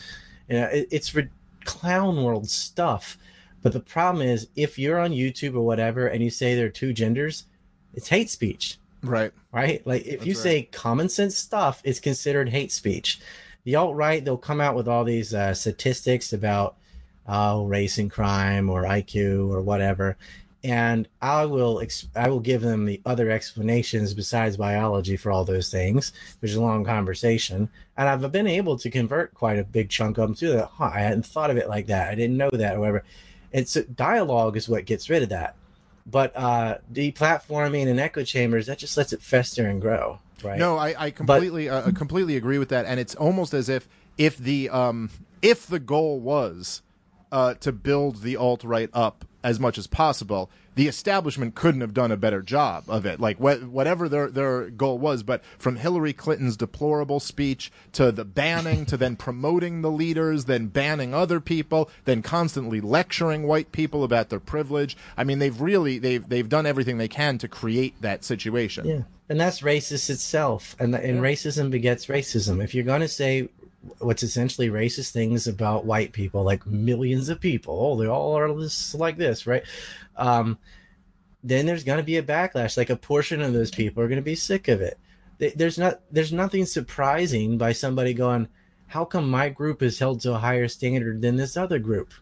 You know, it, it's for clown world stuff. But the problem is, if you're on YouTube or whatever, and you say there are two genders, it's hate speech Right. right? Like if you That's say common sense stuff, it's considered hate speech. The alt right, they'll come out with all these uh, statistics about uh, race and crime or IQ or whatever, and I will ex- I will give them the other explanations besides biology for all those things, which is a long conversation. And I've been able to convert quite a big chunk of them to that. Huh, I hadn't thought of it like that. I didn't know that, or whatever. It's dialogue is what gets rid of that but uh deplatforming and echo chambers that just lets it fester and grow right No, I, I completely uh, completely agree with that, and it's almost as if if the um if the goal was uh, to build the alt right up as much as possible, the establishment couldn't have done a better job of it. Like wh- whatever their their goal was, but from Hillary Clinton's deplorable speech to the banning to then promoting the leaders, then banning other people, then constantly lecturing white people about their privilege. I mean, they've really they've they've done everything they can to create that situation. yeah and that's racist itself and and racism begets racism if you're going to say what's essentially racist things about white people like millions of people oh they all are this like this right? Um then there's going to be a backlash like a portion of those people are going to be sick of it. There's not there's nothing surprising by somebody going how come my group is held to a higher standard than this other group?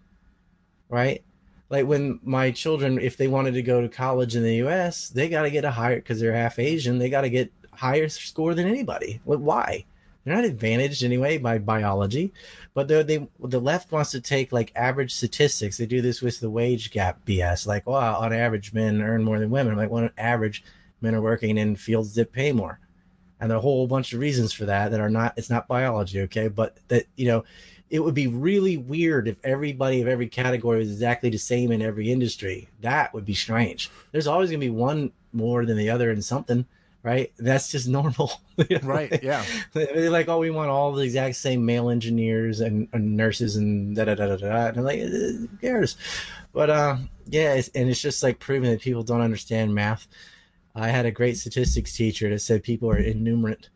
Right? Like when my children if they wanted to go to college in the us they got to get a higher because they're half asian they got to get higher score than anybody. Like, why they're not advantaged anyway by biology but they the left wants to take like average statistics. They do this with the wage gap bs like well on average men earn more than women. I'm like on average men are working in fields that pay more. And there are a whole bunch of reasons for that that are not it's not biology okay? But that you know it would be really weird if everybody of every category was exactly the same in every industry. That would be strange. There's always to be one more than the other in something right that's just normal (laughs) Right, yeah. they're like oh we want all the exact same male engineers and, and nurses and da da da da da and i'm like "Uh, who cares but uh yeah it's, and it's just like proving that people don't understand math I had a great statistics teacher that said people are innumerate,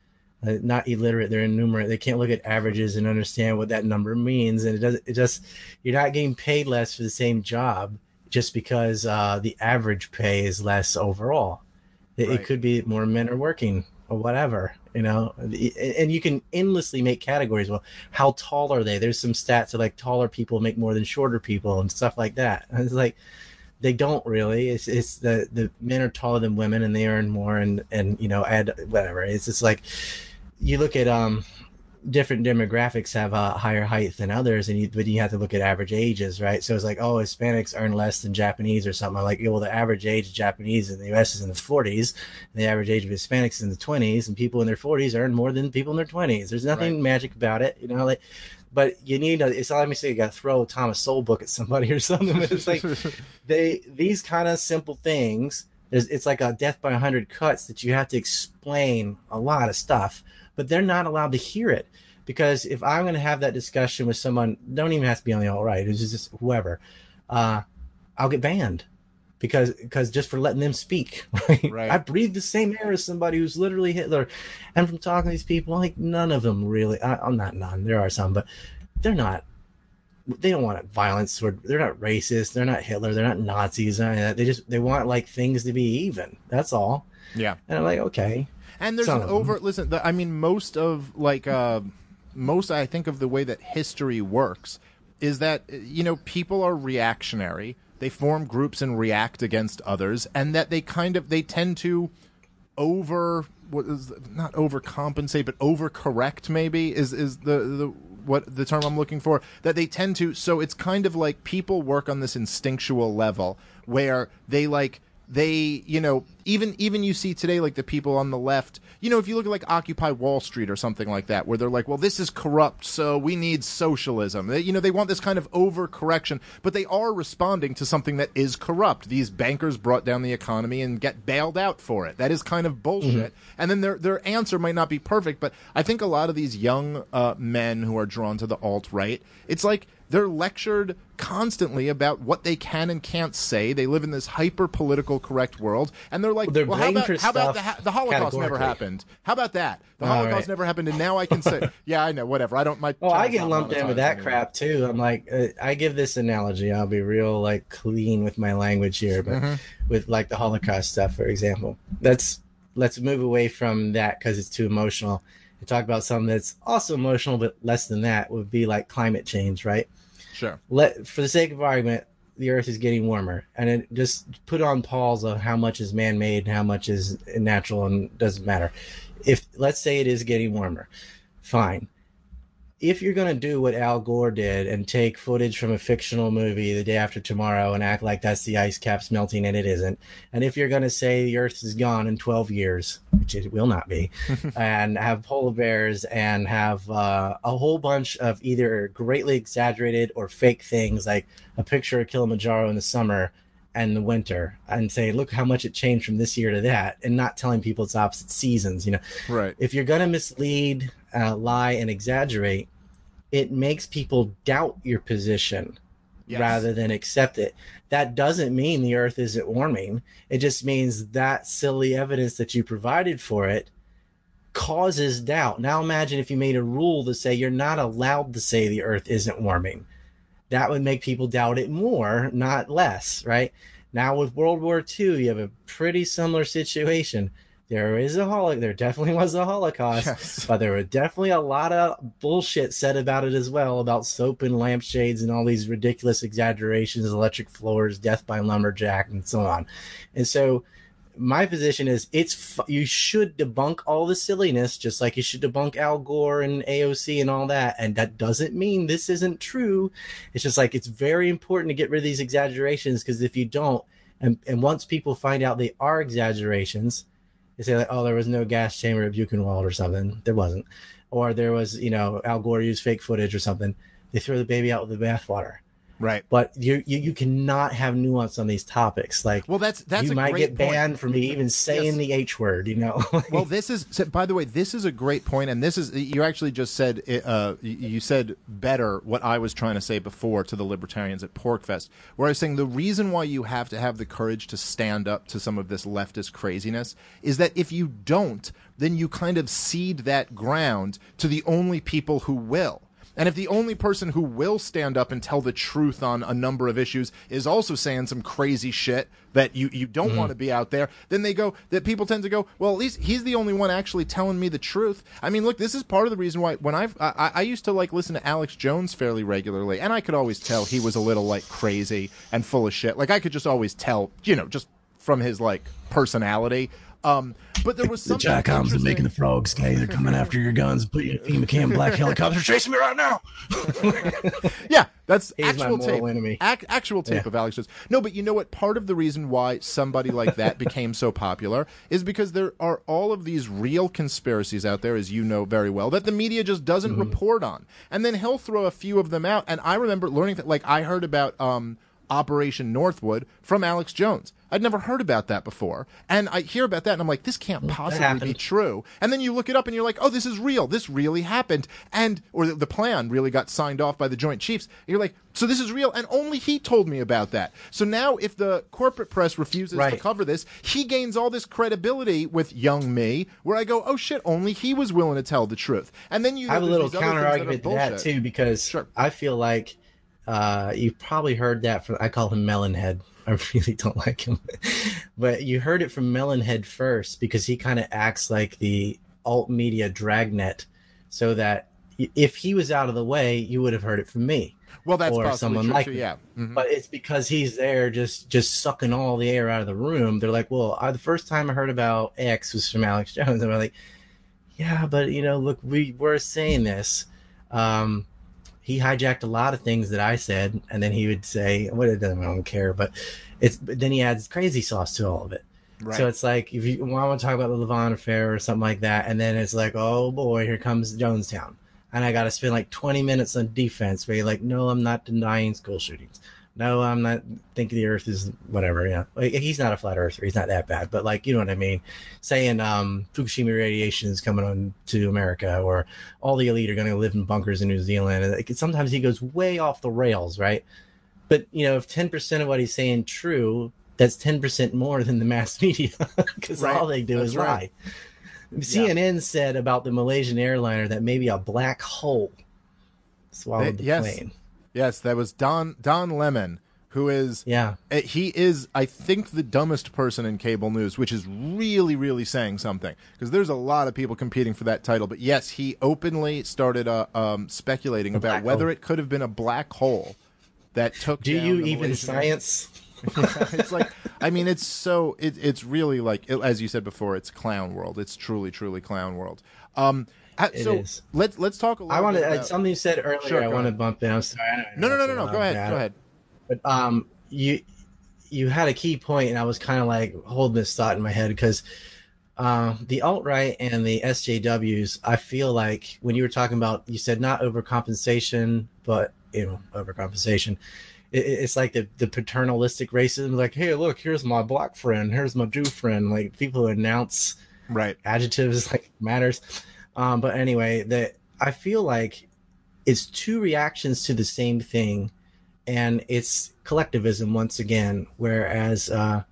uh, not illiterate. They're innumerate. They can't look at averages and understand what that number means. And it does. It just you're not getting paid less for the same job just because uh, the average pay is less overall. It, Right. it could be more men are working or whatever. You know, and you can endlessly make categories. Well, how tall are they? There's some stats that like taller people make more than shorter people and stuff like that. And (laughs) it's like they don't really. It's it's the the men are taller than women and they earn more and and you know add whatever. It's just like you look at um different demographics have a higher height than others and you but you have to look at average ages right so it's like oh hispanics earn less than japanese or something I'm like well the average age of japanese in the us is in the 40s and the average age of hispanics is in the 20s and people in their 40s earn more than people in their 20s there's nothing Right. magic about it you know like but you need a, it's not let me say you got to throw a Thomas Sowell book at somebody or (laughs) something. But it's like (laughs) they these kind of simple things. There's, it's like a death by a hundred cuts that you have to explain a lot of stuff, but they're not allowed to hear it because if I'm going to have that discussion with someone, don't even have to be on the alt right. It's just whoever. Uh, I'll get banned because because just for letting them speak. (laughs) Right? Right. I breathe the same air as somebody who's literally Hitler, and from talking to these people, like none of them really. I, I'm not none. There are some, but they're not. They don't want violence or they're not racist. They're not Hitler. They're not Nazis. or any of that. They just they want like things to be even. That's all. Yeah. And I'm like, okay, And there's Some an over listen. The, I mean, most of like uh, most I think of the way that history works is that uh, you know people are reactionary. They form groups and react against others, and that they kind of they tend to over what is not overcompensate but overcorrect maybe is is the the what the term I'm looking for that they tend to so it's kind of like people work on this instinctual level where they like they, you know, even even you see today like the people on the left, you know, if you look at like Occupy Wall Street or something like that, where they're like, well, this is corrupt, so we need socialism. They, you know, they want this kind of overcorrection, but they are responding to something that is corrupt. These bankers brought down the economy and get bailed out for it. That is kind of bullshit. And then their their answer might not be perfect, but I think a lot of these young uh, men who are drawn to the alt right, it's like they're lectured constantly about what they can and can't say. They live in this hyper political correct world, and they're like, Well, they're "Well, how about how about the, the Holocaust never happened? How about that? The All Holocaust right. never happened, and now I can say, (laughs) yeah, I know, whatever. I don't. My Oh, I get lumped in with that anymore. crap too. I'm like, uh, I give this analogy. I'll be real, like, clean with my language here, but Mm-hmm. with like the Holocaust stuff, for example, let's let's move away from that because it's too emotional and talk about something that's also emotional, but less than that would be like climate change, right? Sure. Let for the sake of argument, the Earth is getting warmer, and it just put on pause of how much is man-made and how much is natural, and doesn't matter. If let's say it is getting warmer, fine. If you're gonna do what Al Gore did and take footage from a fictional movie the day after tomorrow and act like that's the ice caps melting and it isn't, and if you're gonna say the Earth is gone in 12 years, which it will not be, (laughs) and have polar bears and have uh, a whole bunch of either greatly exaggerated or fake things like a picture of Kilimanjaro in the summer and the winter and say look how much it changed from this year to that and not telling people it's opposite seasons you know Right. if you're going to mislead uh, lie and exaggerate it makes people doubt your position Yes. rather than accept it that doesn't mean the earth isn't warming it just means that silly evidence that you provided for it causes doubt now imagine if you made a rule to say you're not allowed to say the earth isn't warming that would make people doubt it more, not less, right? Now with World War II, you have a pretty similar situation. There is a holo- there definitely (laughs) was a Holocaust, Yes. but there were definitely a lot of bullshit said about it as well, about soap and lampshades and all these ridiculous exaggerations, electric floors, death by lumberjack, and so on. And so my position is it's fu- you should debunk all the silliness just like you should debunk Al Gore and AOC and all that and that doesn't mean this isn't true it's just like it's very important to get rid of these exaggerations because if you don't and, and once people find out they are exaggerations they say like oh there was no gas chamber at Buchenwald or something. There wasn't. Or there was you know Al Gore used fake footage or something. They throw the baby out with the bathwater Right. but you, you you cannot have nuance on these topics like Well, that's that's you might get point. banned from even saying Yes. the H word, you know. (laughs) well, this is so, by the way, this is a great point, and this is you actually just said uh, you said better what I was trying to say before to the libertarians at PorcFest, where I was saying the reason why you have to have the courage to stand up to some of this leftist craziness is that if you don't, then you kind of cede that ground to the only people who will. And if the only person who will stand up and tell the truth on a number of issues is also saying some crazy shit that you, you don't mm-hmm. want to be out there, then they go, that people tend to go, well, at least he's the only one actually telling me the truth. I mean, look, this is part of the reason why when I've, I, I used to like listen to Alex Jones fairly regularly, and I could always tell he was a little like crazy and full of shit. Like I could just always tell, you know, just from his like personality. Um, but there was The something Jack Homes are making the frogs gay. They're coming after your guns. Put you in FEMA camp. Black helicopters chasing me right now. (laughs) Yeah, that's He's actual tape. enemy. Ac- actual tape Yeah. of Alex Jones. No, but you know what? Part of the reason why somebody like that became so popular is because there are all of these real conspiracies out there, as you know very well, that the media just doesn't Mm-hmm. report on. And then he'll throw a few of them out. And I remember learning that, like, I heard about um, Operation Northwood from Alex Jones. I'd never heard about that before. And I hear about that and I'm like, this can't possibly be true. And then you look it up and you're like, oh, this is real. This really happened. And, or the, the plan really got signed off by the Joint Chiefs. And you're like, so this is real. And only he told me about that. So now if the corporate press refuses to cover this, he gains all this credibility with young me where I go, oh shit, only he was willing to tell the truth. And then you I have a little counter argument that to that too, because Sure. I feel like uh, you've probably heard that from. I call him Melonhead. (laughs) I really don't like him, but you heard it from Melonhead first because he kind of acts like the alt media dragnet, so that if he was out of the way, you would have heard it from me. Well, that's or someone true like too, yeah. Mhm. But it's because he's there just just sucking all the air out of the room. They're like, well, I, the first time I heard about X was from Alex (laughs) Jones. And I'm like, yeah, but you know, look, we were saying this. Um, he hijacked a lot of things that I said, and then he would say, "What it doesn't, I don't care." But it's but then he adds crazy sauce to all of it. Right. So it's like if you want to talk about the Lavon affair or something like that, and then it's like, oh boy, here comes Jonestown, and I got to spend like 20 minutes on defense. Where you're like, no, I'm not denying school shootings. No, I'm not thinking the Earth is whatever. Yeah, like, he's not a flat earther. He's not that bad, but like you know what I mean. Saying um, Fukushima radiation is coming on to America, or all the elite are going to live in bunkers in New Zealand. Like, sometimes he goes way off the rails, right? But you know, if 10% of what he's saying true, that's 10% more than the mass (laughs) media because Right. all they do That's is right. lie. CNN said about the Malaysian airliner that maybe a black hole swallowed They- the yes. plane. Yes, that was Don Don Lemon, who is Yeah. Uh, he is i think the dumbest person in cable news which is really really saying something because there's a lot of people competing for that title but yes he openly started uh, um, speculating about whether hole. it could have been a black hole that took Do you even Malaysian science? (laughs) it's like i mean it's so it, it's really like as you said before it's clown world it's truly truly clown world um uh, so is. let's let's talk a little I want bit to something you said earlier. Sure, I want to bump in. I'm sorry. I know no no no no no go ahead go ahead But um, you you had a key point, and I was kind of like holding this thought in my head because uh, the alt right and the SJWs, I feel like when you were talking about, you said not overcompensation, but you know overcompensation. It, it- it's like the the paternalistic racism, like, hey, look, here's my black friend, here's my Jew friend, like people who announce right adjectives (laughs) like matters. Um, but anyway, that I feel like it's two reactions to the same thing, and it's collectivism once again. Whereas uh,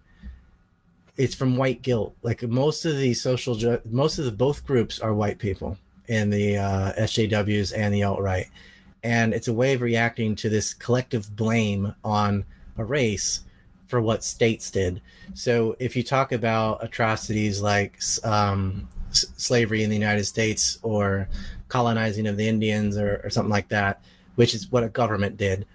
it's from white guilt. Like most of the social, ju- most of the both groups are white people in the uh, SJWs and the alt right, and it's a way of reacting to this collective blame on a race for what states did. So if you talk about atrocities like um, slavery in the United States or colonizing of the Indians or, or something like that, which is what a government did,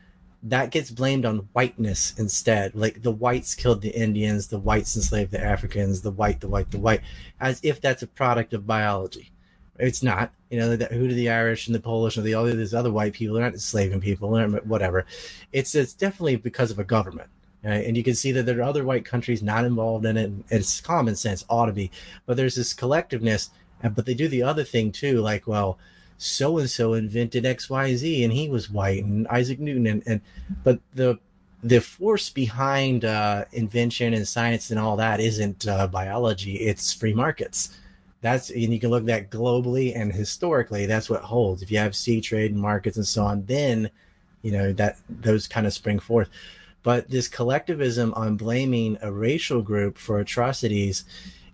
that gets blamed on whiteness instead. Like the whites killed the Indians, the whites enslaved the Africans, the white, the white, the white, as if that's a product of biology. It's not. You know, who do the Irish and the Polish and the all these other white people? They're not enslaving people, whatever. It's it's definitely because of a government. Right? And you can see that there are other white countries not involved in it. It's common sense, ought to be. But there's this collectiveness. But they do the other thing too, like, well, so and so invented XYZ and he was white and Isaac Newton. And, and but the the force behind uh, invention and science and all that isn't uh, biology, it's free markets. That's and you can look at that globally and historically. That's what holds. If you have sea trade and markets and so on, then you know that those kind of spring forth but this collectivism on blaming a racial group for atrocities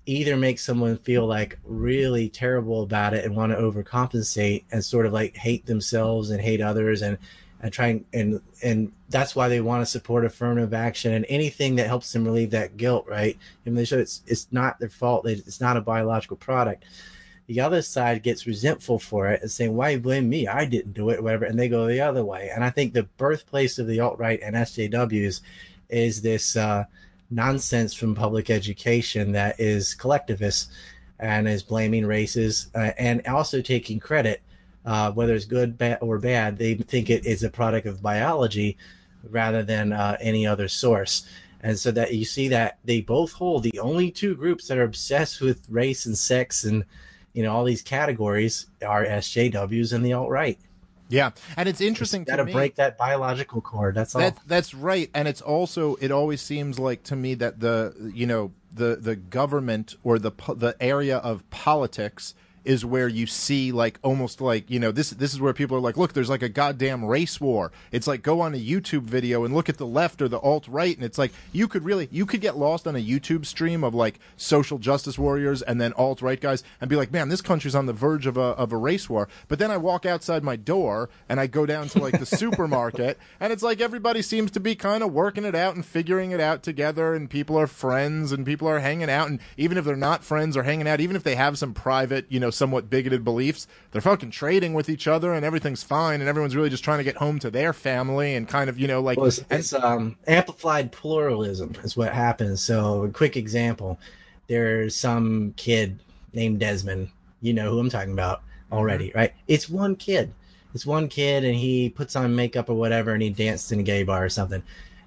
either makes someone feel like really terrible about it and want to overcompensate and sort of like hate themselves and hate others and and try and and, and that's why they want to support affirmative action and anything that helps them relieve that guilt right? And they show it's it's not their fault. It's not a biological product the other side gets resentful for it and saying, Why blame me? I didn't do it, whatever. And they go the other way. And I think the birthplace of the alt right and SJWs is this uh, nonsense from public education that is collectivist and is blaming races uh, and also taking credit, uh, whether it's good bad, or bad. They think it is a product of biology rather than uh, any other source. And so that you see that they both hold the only two groups that are obsessed with race and sex and you know all these categories are SJWs and the alt right. yeah and it's interesting Got to me break that biological cord. That's all. That that's right, and it's also it always seems like to me that the you know the the government or the the area of politics is where you see like almost like you know this this is where people are like look there's like a goddamn race war. It's like go on a youtube video and look at the left or the alt right and it's like you could really you could get lost on a youtube stream of like social justice warriors and then alt right guys and be like man this country's on the verge of a of a race war. But then i walk outside my door and i go down to like the (laughs) supermarket and it's like everybody seems to be kind of working it out and figuring it out together and people are friends and people are hanging out and even if they're not friends or hanging out even if they have some private you know somewhat bigoted beliefs they're fucking trading with each other and everything's fine and everyone's really just trying to get home to their family and kind of you know like Well, it's, it's um, amplified pluralism is what happens. So, a quick example: there's some kid named Desmond. You know who I'm talking about already, right? It's one kid. It's one kid and he puts on makeup or whatever and he danced in a gay bar or something.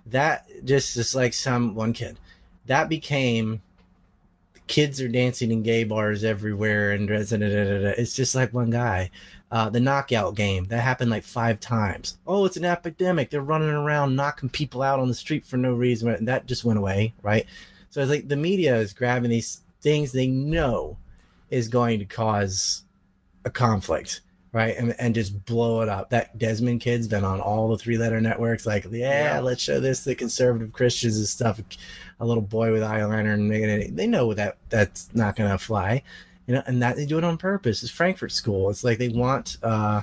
That just just like some one kid. That became kids are dancing in gay bars everywhere and da- da- da- da- da. it's just like one guy. Uh, the knockout game that happened like five times. Oh, it's an epidemic. They're running around knocking people out on the street for no reason. And that just went away, right? So it's like the media is grabbing these things they know is going to cause a conflict, right? And, and just blow it up. That Desmond kid's been on all the three letter networks. Like, yeah, Yeah. let's show this to conservative Christians and stuff. A little boy with eyeliner and making it. They know that that's not to fly, you know, and that they do it on purpose. It's Frankfurt School. It's like they want. uh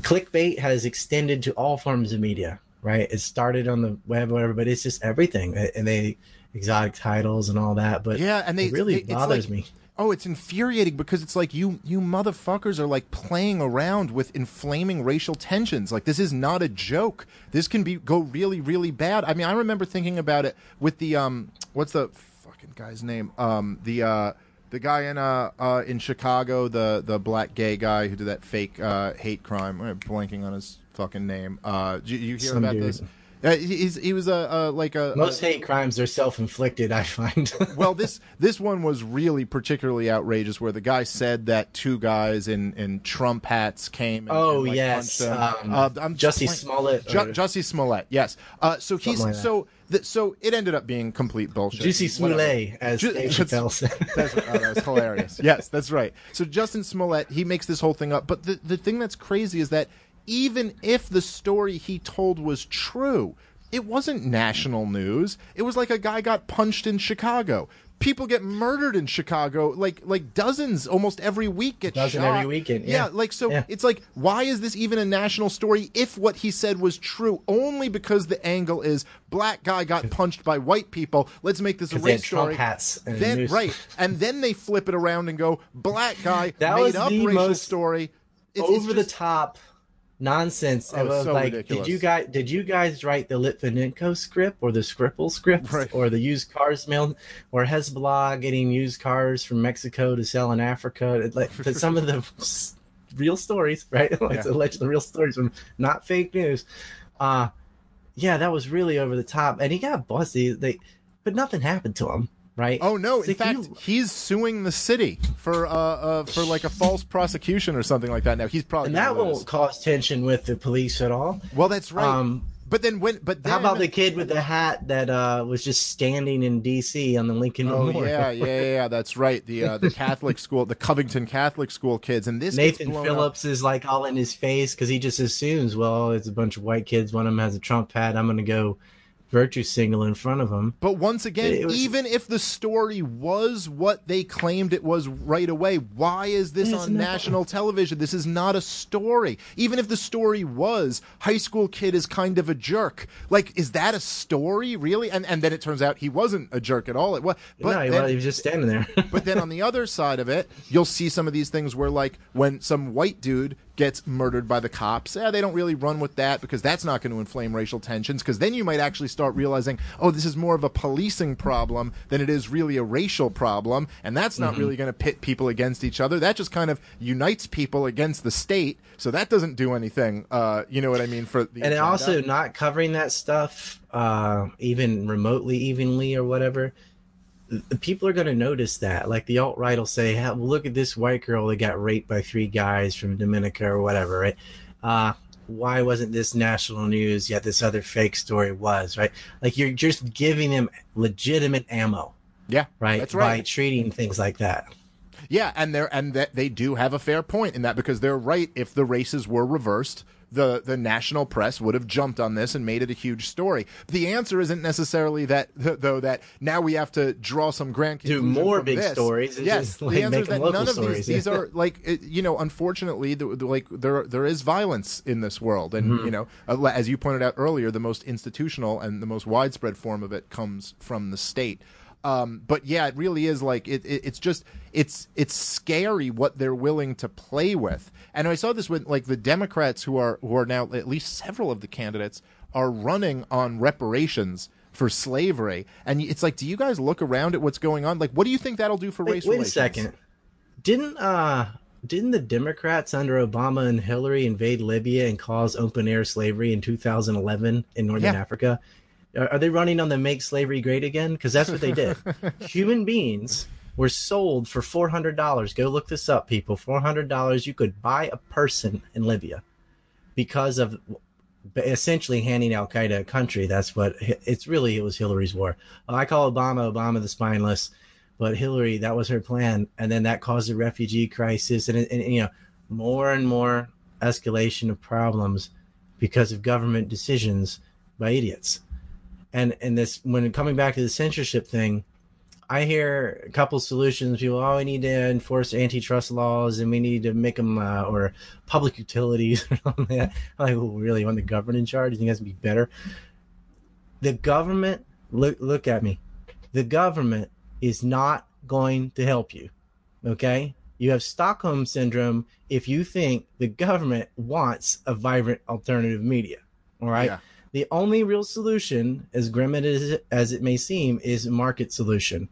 Clickbait has extended to all forms of media, right? It started on the web, whatever, but it's just everything, and they exotic titles and all that. But Yeah, and they it really they- bothers like- me. Oh, it's infuriating because it's like you you motherfuckers are like playing around with inflaming racial tensions. Like this is not a joke. This can be go really really bad. I mean, I remember thinking about it with the um what's the fucking guy's name? Um the uh the guy in uh, uh in Chicago, the the black gay guy who did that fake uh hate crime. I'm blanking on his fucking name. Uh you, you hear Some about dude. this? Uh, he- he's, he was a, a like a Most a- hate crimes are self-inflicted. I find. (laughs) well, this this one was really particularly outrageous, where the guy said that two guys in, in Trump hats came. And, Oh, and, like, yes, um, uh, I'm Jussie Smollett Ju- or- Jussie Smollett, yes. Uh, so he's like so th- so it ended up being complete bullshit. Juicy Smollett, as Ju- Dave that's- Chappelle said. That's, oh, that was hilarious. (laughs) Yes, that's right. So Justin Smollett, he makes this whole thing up. But the, the thing that's crazy is that even if the story he told was true, it wasn't national news. It was like a guy got punched in Chicago. People get murdered in Chicago, like like dozens almost every week get Dozen shot. every weekend, yeah. like so. Yeah. It's like why is this even a national story if what he said was true? Only because the angle is black guy got punched by white people. Let's make this a race story. hats and then news. right, and then they flip it around and go black guy (laughs) That made was up the racial most story. It's, it's Over the top nonsense. Oh, It was so like, ridiculous. did you guys did you guys write the Litvinenko script or the Skripal script Right. or the used cars mail or Hezbollah getting used cars from Mexico to sell in Africa? Like (laughs) some of the real stories, right? (laughs) like Yeah. allegedly real stories from not fake news. Uh yeah, that was really over the top, and he got busted. They, but nothing happened to him, right? Oh no! It's In like fact, you- he's suing the city for uh, uh for like a false prosecution or something like that. Now he's probably and that won't cause tension with the police at all. Well, that's right. Um, but then when? But then, How about the kid with the hat that uh, was just standing in D.C. on the Lincoln Oh Memorial? yeah, yeah, yeah, yeah, that's right. The uh, the (laughs) Catholic school, the Covington Catholic school kids, and this Nathan blown Phillips is like all in his face because he just assumes, well, it's a bunch of white kids. One of them has a Trump hat. I'm going to go virtue signal in front of him. But once again, was- even if the story was what they claimed it was right away, why is this It's on not- national television? This is not a story. Even if the story was high school kid is kind of a jerk, like is that a story really? And and then it turns out he wasn't a jerk at all. It was, but no, he, then- was, he was just standing there. (laughs) but then on the other side of it, you'll see some of these things where, like, when some white dude gets murdered by the cops, eh, they don't really run with that because that's not going to inflame racial tensions. Because then you might actually start realizing, oh, this is more of a policing problem than it is really a racial problem, and that's Mm-hmm. not really going to pit people against each other. That just kind of unites people against the state. So that doesn't do anything. Uh, you know what I mean? For the and also not covering that stuff uh, even remotely evenly or whatever people are going to notice that like the alt-right will say "Hell, look at this white girl that got raped by three guys from dominica or whatever right uh, why wasn't this national news yet this other fake story was right like you're just giving them legitimate ammo yeah, right That's right. by right. treating things like that Yeah, and they're and that they do have a fair point in that because they're right. If the races were reversed, the the national press would have jumped on this and made it a huge story. The answer isn't necessarily that th- though that now we have to draw some grand Do more big this. stories Yes, just, the answer is that none local of these stories, these (laughs) are like it- you know unfortunately the, the, like there there is violence in this world and Mm-hmm. you know uh, as you pointed out earlier the most institutional and the most widespread form of it comes from the state um, but yeah, it really is like it, it. It's just it's it's scary what they're willing to play with. And I saw this with like the Democrats who are who are now at least several of the candidates are running on reparations for slavery. And it's like, do you guys look around at what's going on? Like, what do you think that'll do for Wait, race wait a relations? second. Didn't uh didn't the Democrats under Obama and Hillary invade Libya and cause open air slavery in 2011 in Northern Yeah. Africa? Are, they running on the make slavery great again? Because that's what they did. (laughs) Human beings were sold for $400. Go look this up, people. $400 you could buy a person in Libya because of essentially handing Al Qaeda a country. That's what it's really. It was Hillary's war. Uh, I call Obama Obama the spineless, but Hillary that was her plan, and then that caused a refugee crisis, and, and, you know more and more escalation of problems because of government decisions by idiots. And and this when coming back to the censorship thing, I hear a couple solutions. People, oh, we need to enforce antitrust laws, and we need to make them uh, or public utilities or something like. I'm like, well, really, want the government in charge? You think that's be better? The government, look, look at me. The government is not going to help you. Okay, you have Stockholm syndrome if you think the government wants a vibrant alternative media. All right. Yeah. The only real solution, as grim as it may seem, is market solution.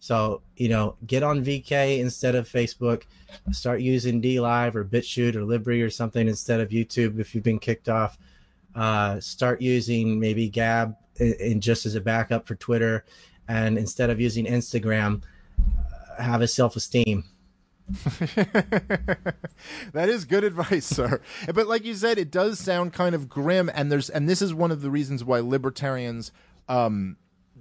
So, you know, get on VK instead of Facebook. Start using DLive or BitChute or LBRY or something instead of YouTube if you've been kicked off. Uh, start using maybe Gab in just as a backup for Twitter. And instead of using Instagram, uh, have a self esteem. (laughs) that is good advice, sir. But like you said, it does sound kind of grim, and there's and this is one of the reasons why libertarians um,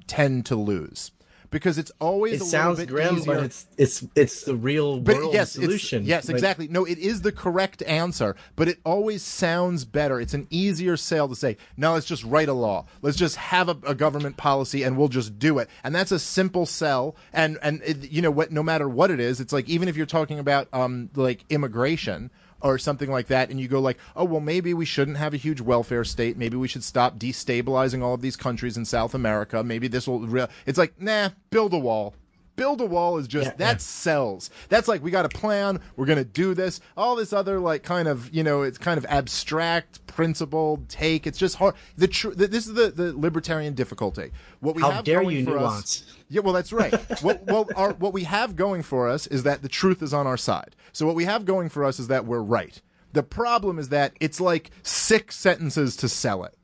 tend to lose because it's always It a sounds little bit grim, easier. but it's it's it's the real But world yes, solution. yes, Like, exactly. No, it is the correct answer, but it always sounds better. It's an easier sale to say, no, let's just write a law. Let's just have a, a government policy and we'll just do it. And that's a simple sell. And, and it, you know what, no matter what it is, it's like, even if you're talking about, um, like immigration, or something like that, and you go like, oh well, maybe we shouldn't have a huge welfare state. Maybe we should stop destabilizing all of these countries in South America. Maybe this will. Re-. It's like, nah, build a wall. Build a wall is just Yeah, that yeah. sells. That's like we got a plan. We're gonna do this. All this other like kind of you know it's kind of abstract principled take. It's just hard. The tr- the, this is the the libertarian difficulty. What we How have dare you for us- yeah, well, that's right. what, well, our, what we have going for us is that the truth is on our side. So what we have going for us is that we're right. The problem is that it's like six sentences to sell it,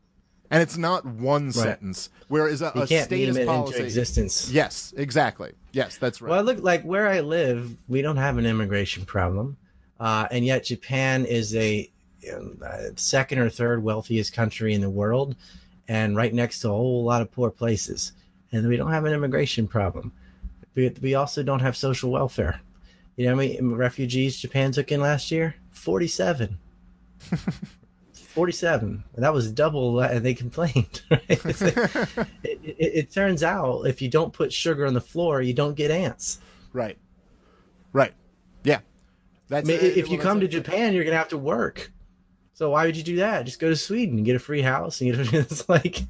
and it's not one sentence. Whereas a, You a can't status meme it policy. into existence. Yes, exactly. Yes, that's right. Well, look like where I live, we don't have an immigration problem, uh, and yet Japan is a um, uh, second or third wealthiest country in the world, and right next to a whole lot of poor places, and we don't have an immigration problem. We, we also don't have social welfare. You know how many refugees Japan took in last year? Forty-seven. (laughs) 47 that was double and they complained (laughs) right? (laughs) It, it, it turns out if you don't put sugar on the floor you don't get ants right. Right. Yeah. I That's mean, uh, if well, you come to Japan, you're gonna have to work. So why would you do that? Just go to Sweden and get a free house. And get a, it's like,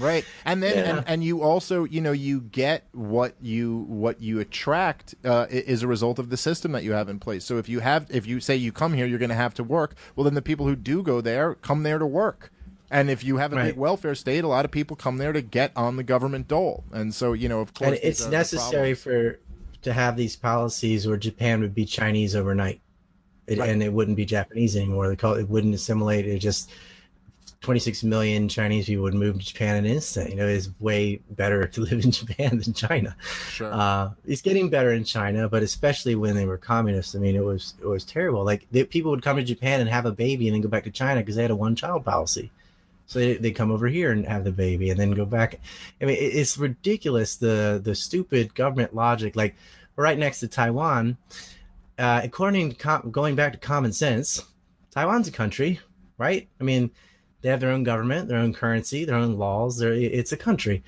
right and then Yeah. and, and you also you know you get what you what you attract uh, is a result of the system that you have in place so if you have if you say you come here you're going to have to work well then the people who do go there come there to work and if you have a Right. big welfare state a lot of people come there to get on the government dole and so you know of course and it's necessary for to have these policies where Japan would be Chinese overnight, it, Right. and it wouldn't be Japanese anymore. They call it, it wouldn't assimilate. It just 26 million Chinese people would move to Japan in an instant. You know, it's way better to (laughs) live in Japan than China. sure Uh, it's getting better in China, but especially when they were communists. I mean, it was it was terrible. Like they, people would come to Japan and have a baby and then go back to China because they had a one child policy. So they they come over here and have the baby and then go back. I mean, it, it's ridiculous the the stupid government logic. Like right next to Taiwan. Uh, according to com- going back to common sense, Taiwan's a country, right? I mean, they have their own government, their own currency, their own laws. They're, it's a country.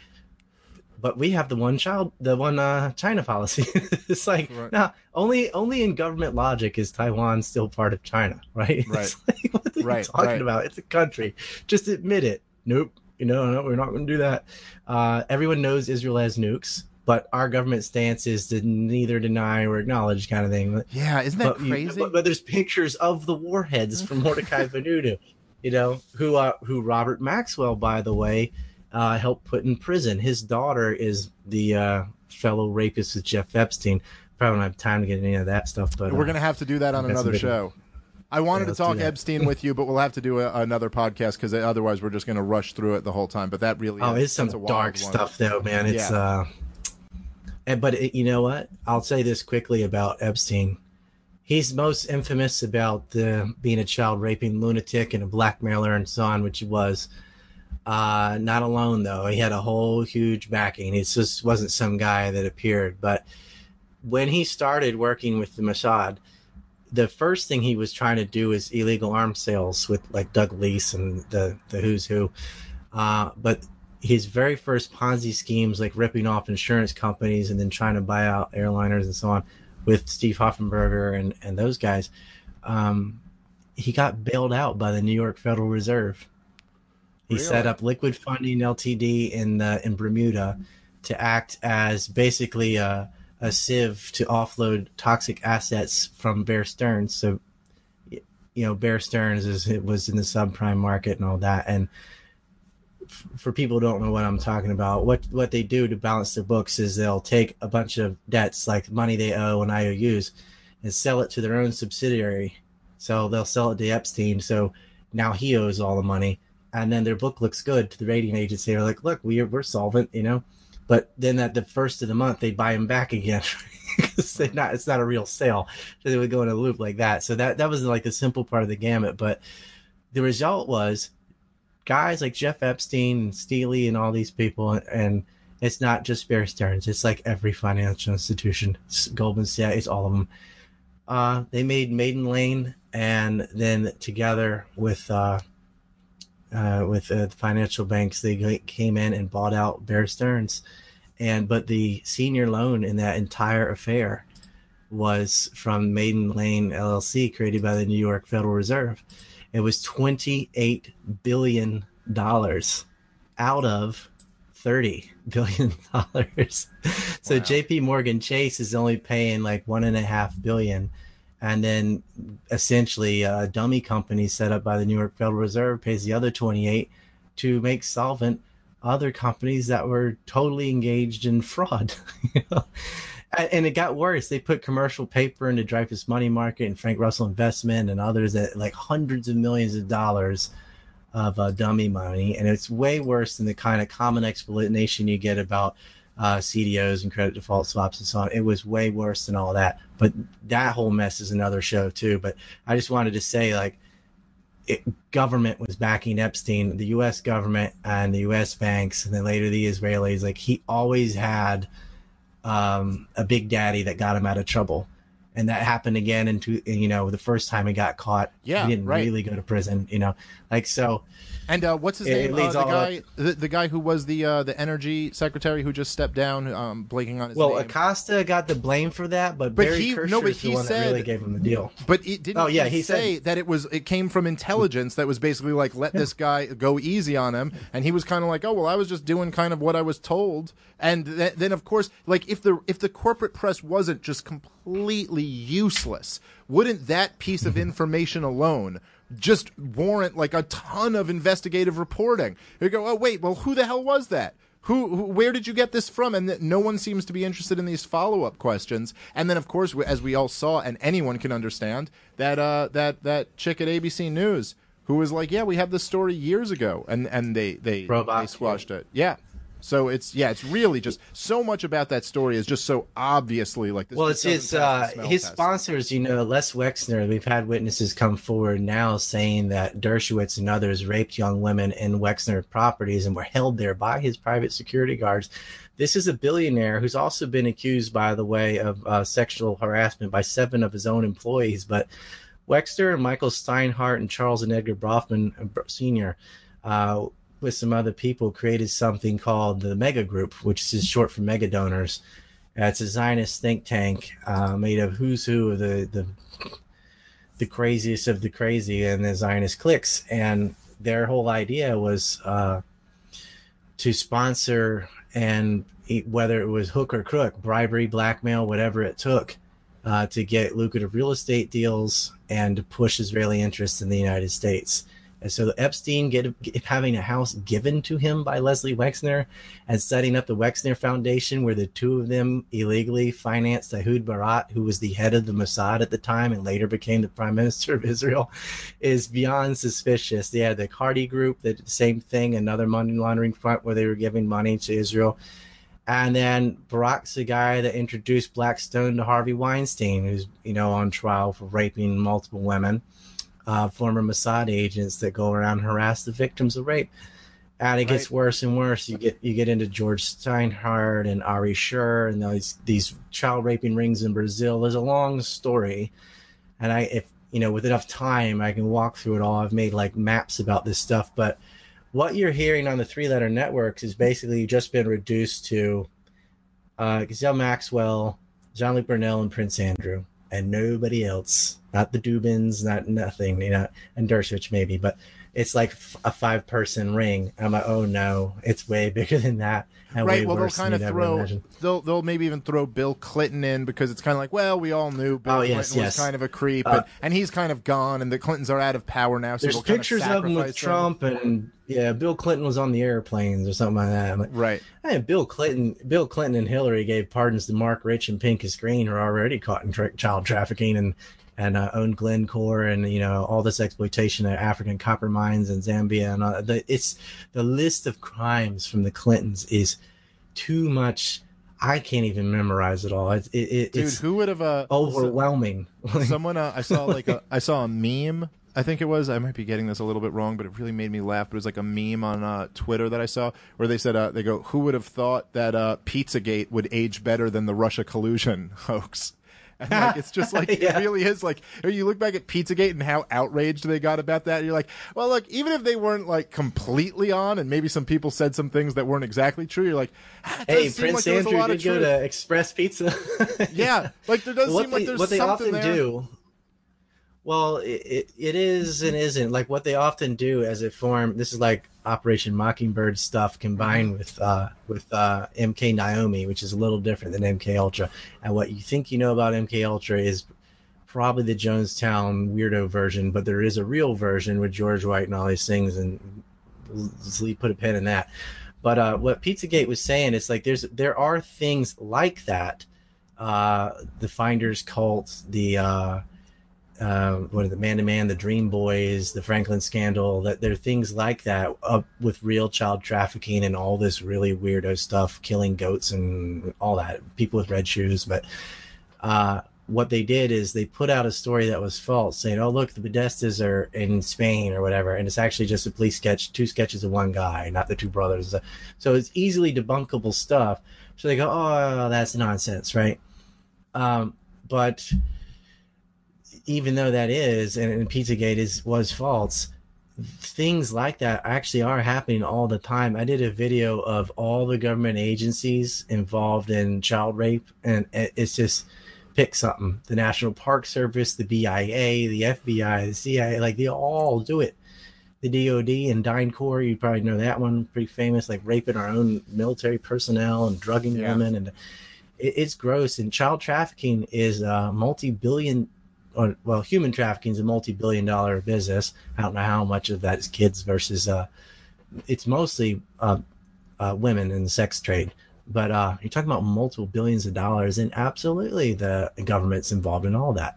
But we have the one child the one uh china policy. (laughs) It's like Right. no only only in government logic is taiwan still part of china right? (laughs) Right. it's like, (laughs) what are you Right, talking right. about? It's a country. Just admit it. Nope. You know no we're not going to do that. Uh everyone knows israel has nukes but our government stance is to neither deny or acknowledge kind of thing. Yeah isn't that but, you- crazy? but, but there's pictures of the warheads from Mordecai Vanunu, you know, who uh, who Robert Maxwell, by the way, uh, helped put in prison. His daughter is the uh, fellow rapist with Jeff Epstein. probably don't have time to get any of that stuff. But We're uh, gonna have to do that on I've got some another show. I wanted Yeah, to talk. Epstein with you, but we'll have to do a, another podcast because otherwise we're just going to rush through it the whole time. But that really, Oh, is, it's some that's a wild dark one. stuff though, man. It's Yeah. uh and, but it, you know what? I'll say this quickly about Epstein. He's most infamous about uh, being a child raping lunatic and a blackmailer and so on, which he was. Uh, not alone though. He had a whole huge backing. It just wasn't some guy that appeared. But when he started working with the Mossad, the first thing he was trying to do is illegal arms sales with like Doug Leese and the the who's who. Uh, but his very first Ponzi schemes, like ripping off insurance companies and then trying to buy out airliners and so on, with Steve Hoffenberg and and those guys, um, he got bailed out by the New York Federal Reserve. He set up Liquid Funding Ltd. in the in Bermuda to act as basically a, a sieve to offload toxic assets from Bear Stearns. So, you know, Bear Stearns is it was in the subprime market and all that. And for people who don't know what I'm talking about, what what they do to balance their books is they'll take a bunch of debts like money they owe and IOUs and sell it to their own subsidiary. So they'll sell it to Epstein. So now he owes all the money, and then their book looks good to the rating agency. They're like, "Look, we're we're solvent," you know. But then at the first of the month, they buy him back again (laughs) they're not. It's not a real sale. So they would go in a loop like that. So that that was like the simple part of the gamut. But the result was guys like Jeff Epstein and Steely and all these people, and it's not just Bear Stearns. It's like every financial institution, Goldman Sachs, it's all of them. Uh, they made Maiden Lane, and then together with uh, uh, with uh, the financial banks, they came in and bought out Bear Stearns, and but the senior loan in that entire affair was from Maiden Lane LLC, created by the New York Federal Reserve. It was twenty eight billion dollars out of thirty billion (laughs) dollars. so Wow. J.P. Morgan Chase is only paying like one and a half billion, and then essentially a dummy company set up by the New York Federal Reserve pays the other twenty eight to make solvent other companies that were totally engaged in fraud. (laughs) you know? And- it got worse. They put commercial paper into Dreyfus Money Market and Frank Russell Investment and others that like hundreds of millions of dollars of uh, dummy money, and it's way worse than the kind of common explanation you get about uh, CDOs and credit default swaps and so on. It was way worse than all that. But that whole mess is another show too. But I just wanted to say, like, it, government was backing Epstein, the U.S. government and the U.S. banks, and then later the Israelis. Like, he always had um, a big daddy that got him out of trouble. And that happened again into you know the first time he got caught. Yeah, he didn't right. really go to prison. You know, like so. And uh, what's his It- it name? Uh, the guy, the, the guy who was the uh, the energy secretary who just stepped down, um, blanking on his Well, name. Acosta got the blame for that, but, But Barry he- no, but he that really gave him the deal. But it didn't. Oh, yeah, he, he said- say that it was it came from intelligence that was basically like let this guy go easy on him, and he was kind of like, oh well, I was just doing kind of what I was told, and th- then of course, like if the if the corporate press wasn't just completely useless, wouldn't that piece of information alone? Just warrant like a ton of investigative reporting. You go, oh wait, well, who the hell was that? Who, who, where did you get this from? And that no one seems to be interested in these follow-up questions. And then, of course, as we all saw, and anyone can understand that uh, that that chick at ABC News who was like, "Yeah, we had this story years ago," and and they they, Robot. they squashed it. Yeah. So it's yeah, it's really just so much about that story is just so obviously like this. Well, it's his uh, his test. sponsors. You know, Les Wexner. We've had witnesses come forward now saying that Dershowitz and others raped young women in Wexner properties and were held there by his private security guards. This is a billionaire who's also been accused, by the way, of uh, sexual harassment by seven of his own employees. But Wexner and Michael Steinhardt and Charles and Edgar Bronfman uh, Sr. Uh, with some other people created something called the Mega Group, which is short for Mega Donors. Uh, it's a Zionist think tank uh, made of who's who of the, the the craziest of the crazy and the Zionist cliques. And their whole idea was uh, to sponsor and whether it was hook or crook, bribery, blackmail, whatever it took, uh, to get lucrative real estate deals and to push Israeli interests in the United States. And so Epstein get, get- having a house given to him by Leslie Wexner and setting up the Wexner Foundation, where the two of them illegally financed Ehud Barak, who was the head of the Mossad at the time and later became the prime minister of Israel, is beyond suspicious. They had the Cardi group, that did the same thing, another money laundering front where they were giving money to Israel. And then Barak's the guy that introduced Blackstone to Harvey Weinstein, who's you know on trial for raping multiple women, uh, former Mossad agents that go around harass the victims of rape. And it gets worse and worse. You get you get into George Steinhardt and Ari Sher and these these child raping rings in Brazil. There's a long story, and I if you know with enough time I can walk through it all. I've made like maps about this stuff, but what you're hearing on the three letter networks is basically just been reduced to uh, Ghislaine Maxwell, Jean-Luc Brunel, and Prince Andrew, and nobody else. Not the Dubins, not nothing, you know, and Dershowitz maybe, but it's like f- a five person ring. I'm like, oh no, it's way bigger than that. And right. Well, they'll kind of throw. They'll they'll maybe even throw Bill Clinton in because it's kind of like, well, we all knew Bill Oh, Clinton yes, was kind of a creep, Uh, and, and he's kind of gone, and the Clintons are out of power now. So There's they'll kind pictures of, of him with Trump, and yeah, Bill Clinton was on the airplanes or something like that. Like, Right. Hey, Bill Clinton, Bill Clinton and Hillary gave pardons to Marc Rich and Pincus Green, who are already caught in tra- child trafficking and and uh, owned Glencore and you know all this exploitation of African copper mines in Zambia and all, the, it's the list of crimes from the Clintons is too much. I can't even memorize it all. It, it, it, Dude, it's who would have uh, overwhelming. (laughs) someone uh, I saw like a I saw a meme. I think it was. I might be getting this a little bit wrong, but it really made me laugh. But it was like a meme on uh, Twitter that I saw where they said uh, they go, "Who would have thought that uh, PizzaGate would age better than the Russia collusion (laughs) hoax?" And like it's just like (laughs) Yeah. it really is. Like you look back at PizzaGate and how outraged they got about that. And you're like, well, look, even if they weren't like completely on, and maybe some people said some things that weren't exactly true, you're like, ah, hey, Prince like Andrew did go to Express Pizza. Yeah, like there does what seem like there's what they something often there. do well it, it, it is and isn't. Like what they often do as a form this is like operation mockingbird stuff combined Mm-hmm. with uh with uh mk naomi which is a little different than mk ultra. And what you think you know about mk ultra is probably the jonestown weirdo version but there is a real version with george white and all these things and let's put a pin in that. But uh what pizzagate was saying is like there's there are things like that uh the finders cult the uh what are the man to man, the Dream Boys, the Franklin scandal, that there are things like that up with real child trafficking and all this really weirdo stuff, killing goats and all that, people with red shoes. But uh, what they did is they put out a story that was false, saying, "Oh, look, the Podestas are in Spain or whatever," and it's actually just a police sketch, two sketches of one guy, not the two brothers. So it's easily debunkable stuff. So they go, "Oh, that's nonsense, right?" Um, but even though that is and, and pizzagate is was false things like that actually are happening all the time. I did a video of all the government agencies involved in child rape and it's just pick something. The national park service the bia the fbi the cia like they all do it. The dod and DynCorp, you probably know that one pretty famous like raping our own military personnel and drugging Yeah. women and it, it's gross. And child trafficking is a multi-billion or well human trafficking is a multi-billion dollar business i don't know how much of that is kids versus uh it's mostly uh, uh women in the sex trade but uh you're talking about multiple billions of dollars and absolutely the government's involved in all that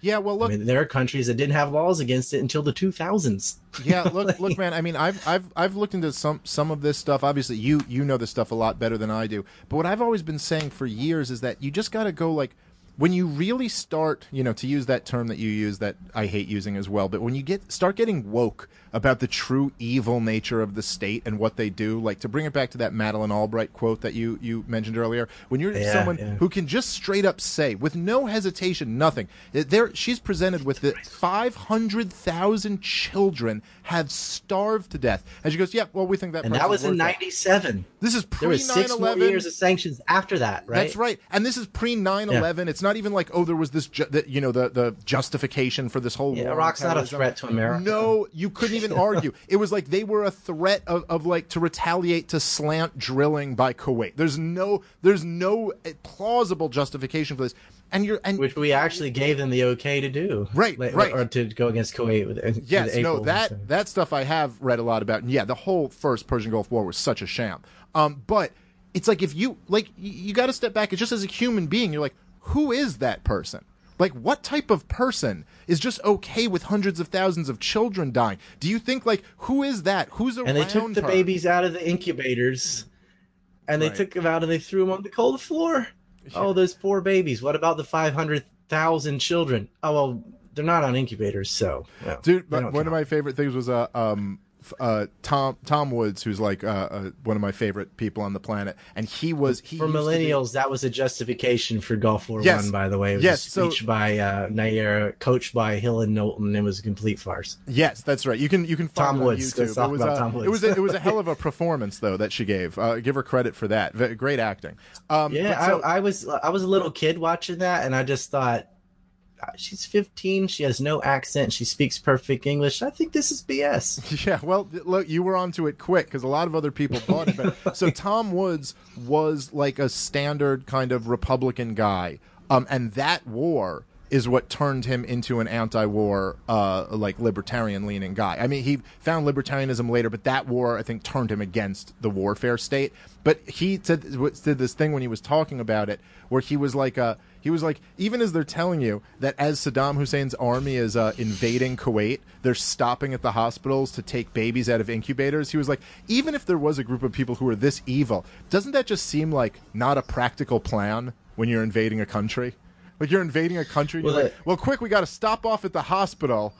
Yeah, well, look, i mean there are countries that didn't have laws against it until the 2000s yeah, look, look, (laughs) man. I mean, I've I've I've looked into some some of this stuff. Obviously, you you know this stuff a lot better than I do. But what I've always been saying for years is that you just got to go like when you really start, you know, to use that term that you use that I hate using as well. But when you get start getting woke about the true evil nature of the state and what they do, like to bring it back to that Madeleine Albright quote that you you mentioned earlier, when you're Yeah, someone yeah. who can just straight up say with no hesitation, nothing. Eh, there, she's presented with the five hundred thousand children have starved to death, and she goes, "Yeah, well, we think that." and that was in 97 This is pre there was six more 9/11. years of sanctions after that right That's right, and this is pre 9/11. It's not even like, oh, there was this, ju- that you know, the the justification for this whole. Yeah, war Iraq's not a threat to America. No, you couldn't even (laughs) argue. It was like they were a threat of, of like to retaliate to slant drilling by Kuwait. There's no there's no eh, plausible justification for this. and you're and which we actually gave them the okay to do. Right, Like, right. Or to go against Kuwait with with Yes, the no, that thing. that stuff I have read a lot about. And yeah, the whole first Persian Gulf War was such a sham. Um, but it's like if you like, you, you got to step back. It's just as a human being, you're like, who is that person? Like, what type of person is just okay with hundreds of thousands of children dying? Do you think like who is that? Who's around and they took the her? babies out of the incubators, and they Right. took them out and they threw them on the cold floor. Oh, those poor babies. What about the five hundred thousand children? Oh well, they're not on incubators, so no, Dude, they but don't one of my favorite things was uh, um, uh, Tom Tom Woods, who's like uh, uh, one of my favorite people on the planet, and he was he For to be- millennials, that was a justification for Gulf War Yes. One. By the way, it was Yes, a so- by uh, Nayirah, coached by Hill and Knowlton. It was a complete farce. Yes, that's right. You can you can find Tom it Woods. YouTube. Let's talk it was about Tom Woods. It was a, it was a hell of a (laughs) performance though that she gave. Uh, give her credit for that. V- great acting. Um, Yeah, so- I, I was I was a little kid watching that, and I just thought, "Ah, she's 15. She has no accent. She speaks perfect English. I think this is BS. (laughs) Yeah, well, look, you were onto it quick because a lot of other people bought it. But (laughs) so Tom Woods was like a standard kind of Republican guy, um, and that war is what turned him into an anti-war, uh, like libertarian-leaning guy. I mean, he found libertarianism later, but that war, I think, turned him against the warfare state. But he said did this thing when he was talking about it, where he was like, uh, he was like, even as they're telling you that as Saddam Hussein's army is uh, invading Kuwait, they're stopping at the hospitals to take babies out of incubators. He was like, even if there was a group of people who are this evil, doesn't that just seem like not a practical plan when you're invading a country? Like you're invading a country, Well, you're like, well, quick, we got to stop off at the hospital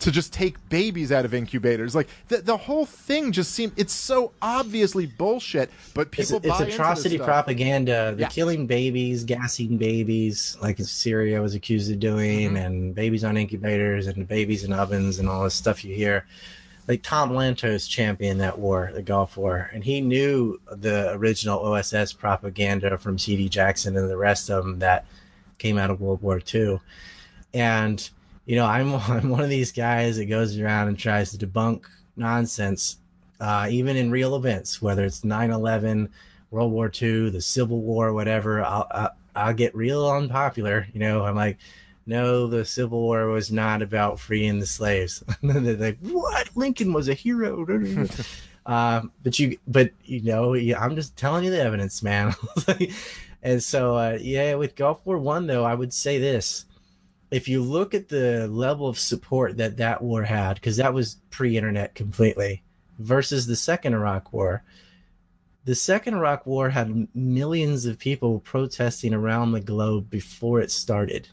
to just take babies out of incubators. Like the the whole thing just seemed it's so obviously bullshit, but It's, people it's this atrocity propaganda. The Yeah. killing babies, gassing babies, like Syria was accused of doing, Mm-hmm. and babies on incubators and babies in ovens and all this stuff you hear. Like Tom Lantos championed that war, the Gulf War, and he knew the original OSS propaganda from C.D. Jackson and the rest of them that came out of World War II. And you know, I'm (laughs) I'm one of these guys that goes around and tries to debunk nonsense, uh, even in real events, whether it's 9/11, World War II, the Civil War, whatever. I'll I'll, get real unpopular. You know, I'm like, no, the Civil War was not about freeing the slaves. (laughs) they're like, what? Lincoln was a hero. um, (laughs) but you, but you know, I'm just telling you the evidence, man. And so, uh, yeah, with Gulf War One, though, I would say this if you look at the level of support that that war had, because that was pre-internet completely, versus the second Iraq War, the second Iraq War had millions of people protesting around the globe before it started.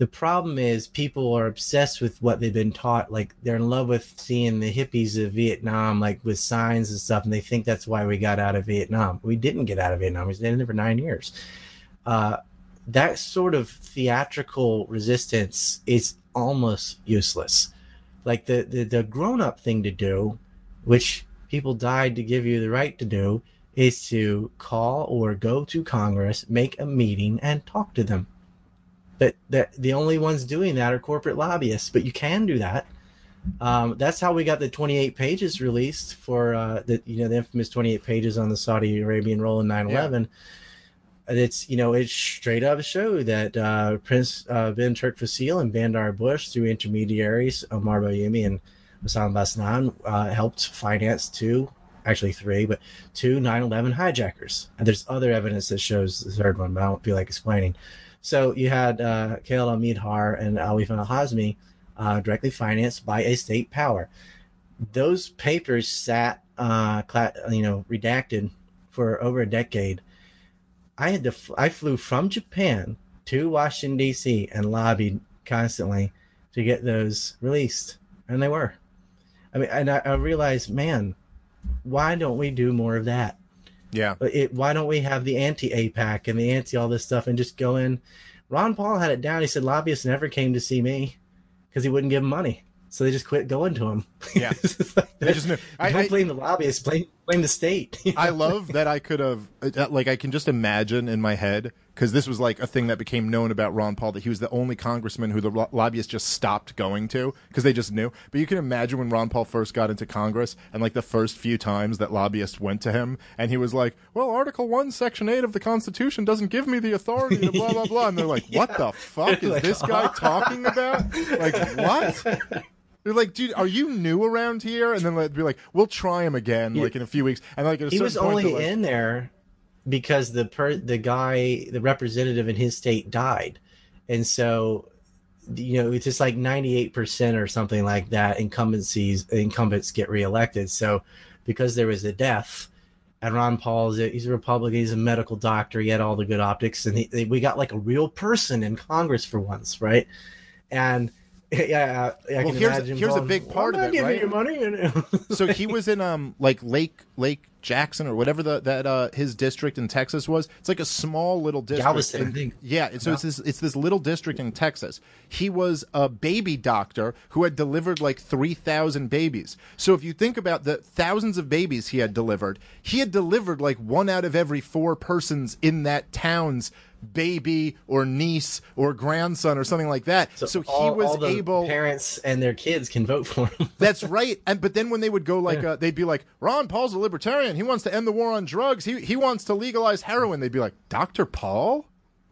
The problem is people are obsessed with what they've been taught. Like they're in love with seeing the hippies of Vietnam, like with signs and stuff, and they think that's why we got out of Vietnam. We didn't get out of Vietnam. We stayed in there for nine years. Uh, that sort of theatrical resistance is almost useless. Like the, the, the grown up thing to do, which people died to give you the right to do, is to call or go to Congress, make a meeting, and talk to them. But that the only ones doing that are corporate lobbyists. But you can do that. Um, that's how we got the 28 pages released for uh, the you know the infamous 28 pages on the Saudi Arabian role in 9/11 and it's you know it straight up showed that uh, Prince uh, bin Turk Fasil and Bandar Bush through intermediaries Omar Bayoumi and Hassan Basnan uh, helped finance two actually three but two 9/11 hijackers and there's other evidence that shows the third one but I don't feel like explaining so you had uh, Khalil Midhar and Alif al Hazmi uh, directly financed by a state power those papers sat uh, cla- you know redacted for over a decade I had to f- I flew from Japan to Washington D.C. and lobbied constantly to get those released, and they were. I mean, and I, I realized, man, why don't we do more of that? Yeah. It, why don't we have the anti AIPAC and the anti all this stuff and just go in? Ron Paul had it down. He said lobbyists never came to see me because he wouldn't give them money, so they just quit going to him. Yeah. (laughs) Like, They just knew. (laughs) I- don't I- blame the lobbyists. Blame blame the state. (laughs) I love that I could have, uh, like, I can just imagine in my head because this was like a thing that became known about Ron Paul that he was the only congressman who the lo- lobbyists just stopped going to because they just knew. But you can imagine when Ron Paul first got into Congress and like the first few times that lobbyists went to him and he was like, "Well, Article One, Section Eight of the Constitution doesn't give me the authority to blah blah blah," and they're like, (laughs) "What the fuck is this guy talking about? Like what?" (laughs) They're like, dude, are you new around here? And then they'd be like, we'll try him again, like in a few weeks. And like, at a he was only like, in there because the per the guy the representative in his state died. And so you know it's just like 98% or something like that incumbencies incumbents get reelected. So because there was a death and Ron Paul's a, he's a Republican he's a medical doctor he had all the good optics and he, we got like a real person in Congress for once right? And (laughs) yeah, I, I Well, here's- imagine here's a big part "Well, of it, right?" so he was in um like Lake Lake Jackson or whatever the that uh his district in Texas was. It's like a small little district. Galveston, I in- think. Yeah, so it's this it's this little district in Texas. He was a baby doctor who had delivered like 3000 babies. So if you think about the thousands of babies he had delivered, he had delivered like one out of every four persons in that town's baby or niece or grandson or something like that. So, he all- was all the able parents and their kids can vote for him (laughs) That's right. And but then when they would go like uh, they'd be like Ron Paul's a libertarian. He wants to end the war on drugs. He he wants to legalize heroin. They'd be like Dr. Paul?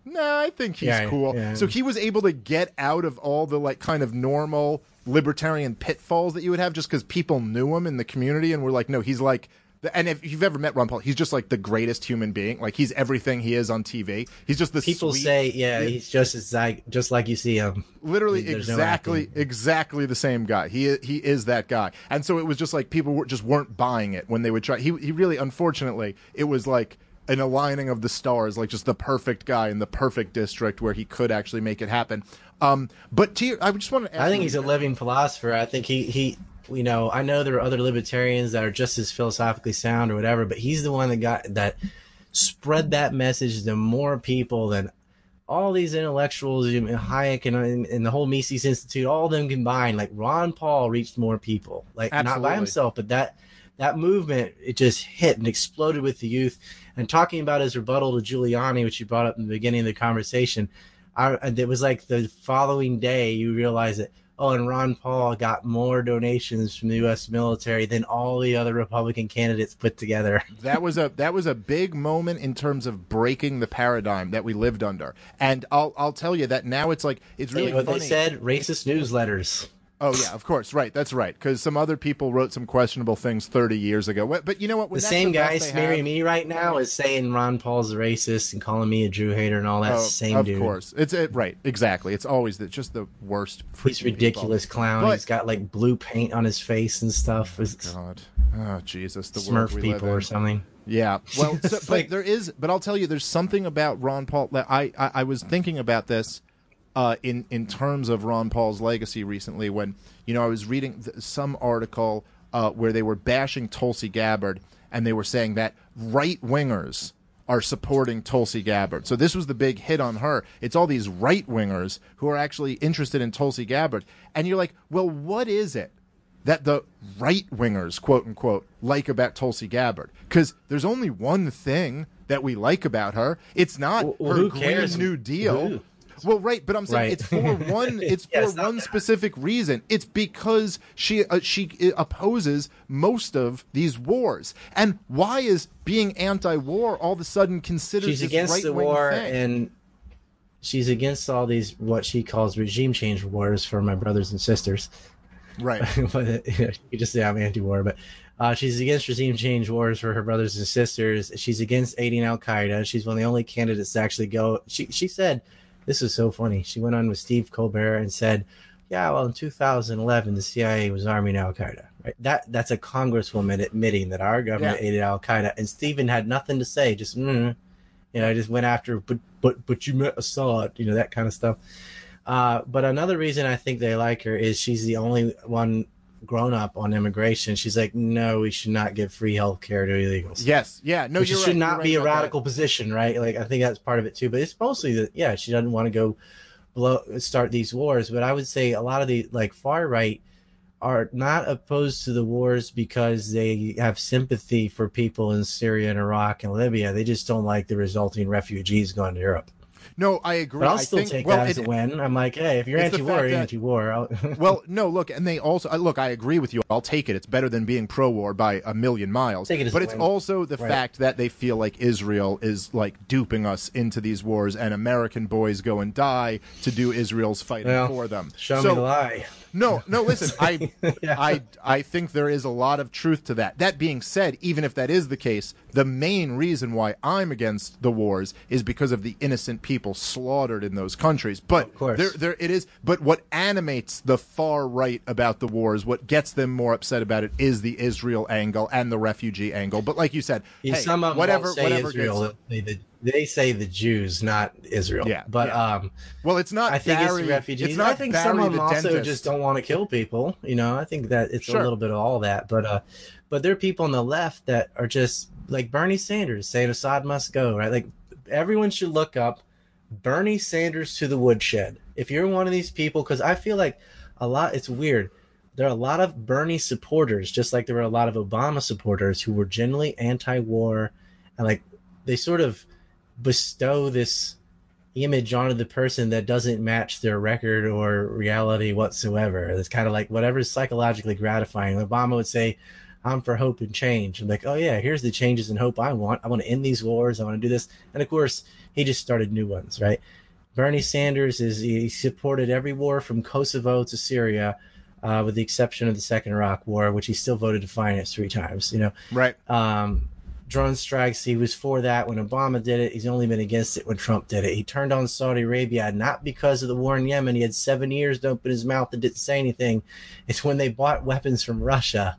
Nah, I think he's Yeah, cool. yeah. So he was able to get out of all the like kind of normal libertarian pitfalls that you would have just because people knew him in the community and were like, no, he's like. And if you've ever met Ron Paul, he's just like the greatest human being. Like he's everything he is on TV. He's just this People sweet, say, yeah, he's just as like just like you see him. literally There's exactly acting. exactly the same guy he he is that guy and so it was just like people were, just weren't buying it when they would try he he really unfortunately it was like an aligning of the stars like just the perfect guy in the perfect district where he could actually make it happen um but to your, i just want to I think he's a living philosopher. I think he he you know I know there are other libertarians that are just as philosophically sound or whatever, but he's the one that got that spread that message to more people than all these intellectuals, you know, Hayek and, and the whole Mises Institute, all of them combined. Like Ron Paul reached more people, like not Absolutely. by himself, but that that movement it just hit and exploded with the youth. And talking about his rebuttal to Giuliani, which you brought up in the beginning of the conversation, I, it was like the following day you realize that oh, and Ron Paul got more donations from the U.S. military than all the other Republican candidates put together. (laughs) that was a that was a big moment in terms of breaking the paradigm that we lived under and i'll i'll tell you that now it's like it's really what funny they said: racist newsletters. Oh yeah, of course, right. That's right. Because some other people wrote some questionable things 30 years ago. But you know what? The same guy best smearing me right now is saying Ron Paul's a racist and calling me a Jew hater and all that. Oh, same of dude. Of course, it's it, right. Exactly. It's always the, just the worst. He's ridiculous clown. But- He's got like blue paint on his face and stuff. It's. Oh, God, oh Jesus, the Smurf people or something. Yeah. Well, so, (laughs) It's but like- there is. But I'll tell you, there's something about Ron Paul. That I, I I was thinking about this uh, in in terms of Ron Paul's legacy recently. When you know I was reading th- some article uh, where they were bashing Tulsi Gabbard, and they were saying that right wingers are supporting Tulsi Gabbard. So this was the big hit on her. It's all these right wingers who are actually interested in Tulsi Gabbard, and you're like, well, what is it? that the right wingers, quote unquote, like about Tulsi Gabbard. Because there's only one thing that we like about her. It's not Well, her Green? New Deal. Who? (laughs) Well, right, but I'm saying Right. it's for one. (laughs) It's Yeah, for one that. specific reason. It's because she uh, she uh, opposes most of these wars. And why is being anti-war all of a sudden considered She's this against the war thing? and she's against all these what she calls regime change wars for my brothers and sisters. right. (laughs) but yeah, you just say I'm anti-war, but uh, she's against regime change wars for her brothers and sisters. She's against aiding Al Qaeda. She's one of the only candidates to actually go. She she said, "This is so funny." She went on with Steve Colbert and said, "Yeah, well, in 2011, the CIA was arming Al Qaeda." Right? That that's a congresswoman admitting that our government Yeah. aided Al Qaeda, and Stephen had nothing to say. Just mm, you know, I just went after, but but but you met Assad, you know, that kind of stuff. Uh, but another reason I think they like her is she's the only one grown up on immigration. She's like, no, we should not give free health care to illegals. Yes. Yeah. No, Which should right. not You're be right a about that. radical position, right? Like I think that's part of it too. But it's mostly that yeah, she doesn't want to go blow start these wars. But I would say a lot of the like far right are not opposed to the wars because they have sympathy for people in Syria and Iraq and Libya. They just don't like the resulting refugees going to Europe. No, I agree. But I'll I still think, take well, that as a win. I'm like, hey, if you're anti-war, you're anti-war. (laughs) Well, (laughs) no, look, and they also uh, look. I agree with you. I'll take it. It's better than being pro-war by a million miles. Take it as but it's win. also the Right. fact that they feel like Israel is like duping us into these wars, and American boys go and die to do Israel's fighting Well, for them. Show So- me the lie. No, no. Listen, I, (laughs) Yeah. I, I think there is a lot of truth to that. That being said, even if that is the case, the main reason why I'm against the wars is because of the innocent people slaughtered in those countries. But course. there, there it is. But what animates the far right about the wars, what gets them more upset about it, is the Israel angle and the refugee angle. But like you said, Yeah, hey, some of whatever, whatever Israel. gets. They, they, they say the Jews, not Israel. Yeah, but yeah. um, Well, it's not. I think Barry, it's refugees. It's not I think Barry some of the them also dentist. just don't want to kill people. You know, I think that it's Sure. a little bit of all that. But uh, but there are people on the left that are just like Bernie Sanders saying Assad must go. Right, like everyone should look up Bernie Sanders to the woodshed. If you're one of these people, because I feel like a lot. It's weird. There are a lot of Bernie supporters, just like there were a lot of Obama supporters who were generally anti-war, and like they sort of bestow this image onto the person that doesn't match their record or reality whatsoever. It's kind of like whatever's psychologically gratifying. Obama would say, I'm for hope and change. I'm like, oh yeah, here's the changes and hope I want. I want to end these wars. I want to do this. And of course, he just started new ones, right? Bernie Sanders is he supported every war from Kosovo to Syria, uh, with the exception of the Second Iraq War, which he still voted to finance three times. You know, right. um, drone strikes. He was for that when Obama did it. He's only been against it when Trump did it. He turned on Saudi Arabia not because of the war in Yemen. He had seven years to open his mouth and didn't say anything. It's when they bought weapons from Russia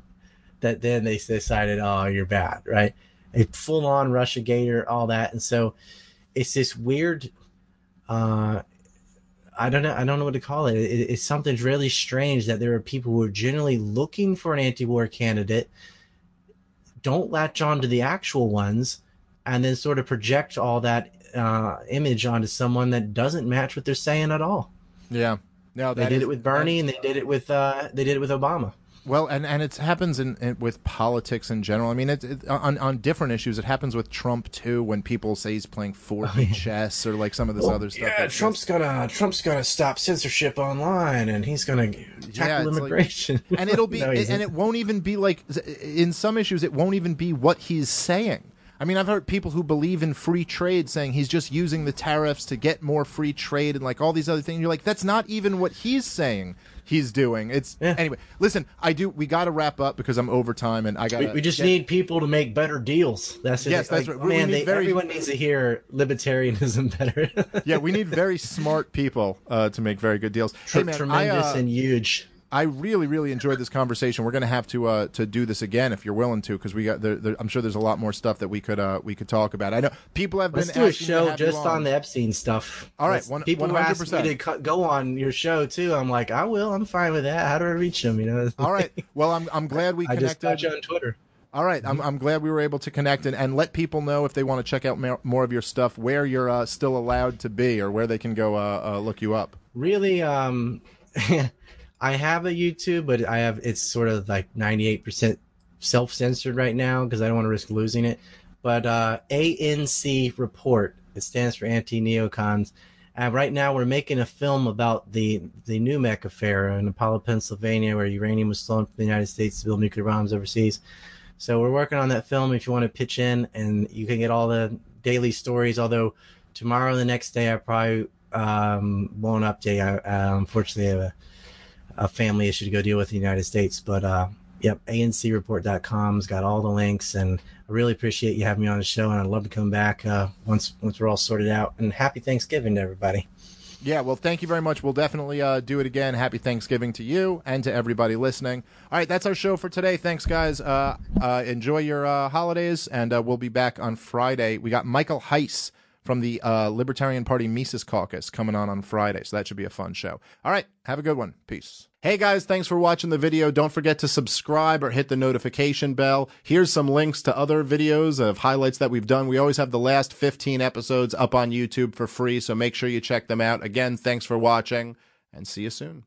that then they decided, oh, you're bad, right? A full on Russia Gator, all that. And so it's this weird. Uh, I don't know. I don't know what to call it. it. It's something really strange that there are people who are generally looking for an anti-war candidate don't latch on to the actual ones and then sort of project all that uh, image onto someone that doesn't match what they're saying at all. Yeah. No, They did is- it with Bernie and they did it with uh, they did it with Obama. Well, and and it happens in, in with politics in general. I mean, it, it on on different issues. It happens with Trump too. When people say he's playing 4D chess or like some of this other stuff. Yeah, that's Trump's gonna Trump's gonna stop censorship online and he's gonna Yeah, tackle like- immigration. (laughs) and it'll be (laughs) No, he's and it won't even be like in some issues it won't even be what he's saying i mean i've heard people who believe in free trade saying he's just using the tariffs to get more free trade and like all these other things you're like that's not even what he's saying he's doing it's Yeah. anyway listen i do we got to wrap up because i'm over time and i got we, we just need people to make better deals. That's it. Yes, that's Like, right. We- we need they, very- everyone needs to hear libertarianism (laughs) better. yeah we need very smart people uh, to make very good deals hey, man, I, Tremendous uh, and huge. I really, really enjoyed this conversation. We're going to have to uh, to do this again if you're willing to, because we got. There, there, I'm sure there's a lot more stuff that we could uh, we could talk about. I know people have Let's been do a show just on the Epstein stuff. All right, Let's- one- people who ask 100%. me to co- go on your show too. I'm like, I will. I'm fine with that. How do I reach them? You know. (laughs) All right. Well, I'm I'm glad we I just got connected. you on Twitter. All right. I'm I'm glad we were able to connect and, and let people know if they want to check out more, more of your stuff, where you're uh, still allowed to be, or where they can go uh, uh, look you up. Really, um, (laughs) I have a YouTube, but I have it's sort of like 98% self censored right now because I don't want to risk losing it. But uh, ANC Report. It stands for anti neocons. And right now, we're making a film about the the NUMEC affair in Apollo, Pennsylvania, where uranium was stolen from the United States to build nuclear bombs overseas. So we're working on that film. If you want to pitch in, and you can get all the daily stories. Although tomorrow, the next day, I probably um, won't update. I uh, unfortunately have a, a family issue to go deal with in the United States. But uh, yep, ancreport.com's got all the links, and I really appreciate you having me on the show. And I'd love to come back uh, once once we're all sorted out. And happy Thanksgiving to everybody. Yeah, well, thank you very much. We'll definitely uh, do it again. Happy Thanksgiving to you and to everybody listening. All right, that's our show for today. Thanks, guys. Uh, uh, enjoy your uh, holidays, and uh, we'll be back on Friday. We got Michael Heise from the uh, Libertarian Party Mises Caucus coming on on Friday, so that should be a fun show. All right, have a good one. Peace. Hey guys, thanks for watching the video. Don't forget to subscribe or hit the notification bell. Here's some links to other videos of highlights that we've done. We always have the last 15 episodes up on YouTube for free, so make sure you check them out. Again, thanks for watching and see you soon.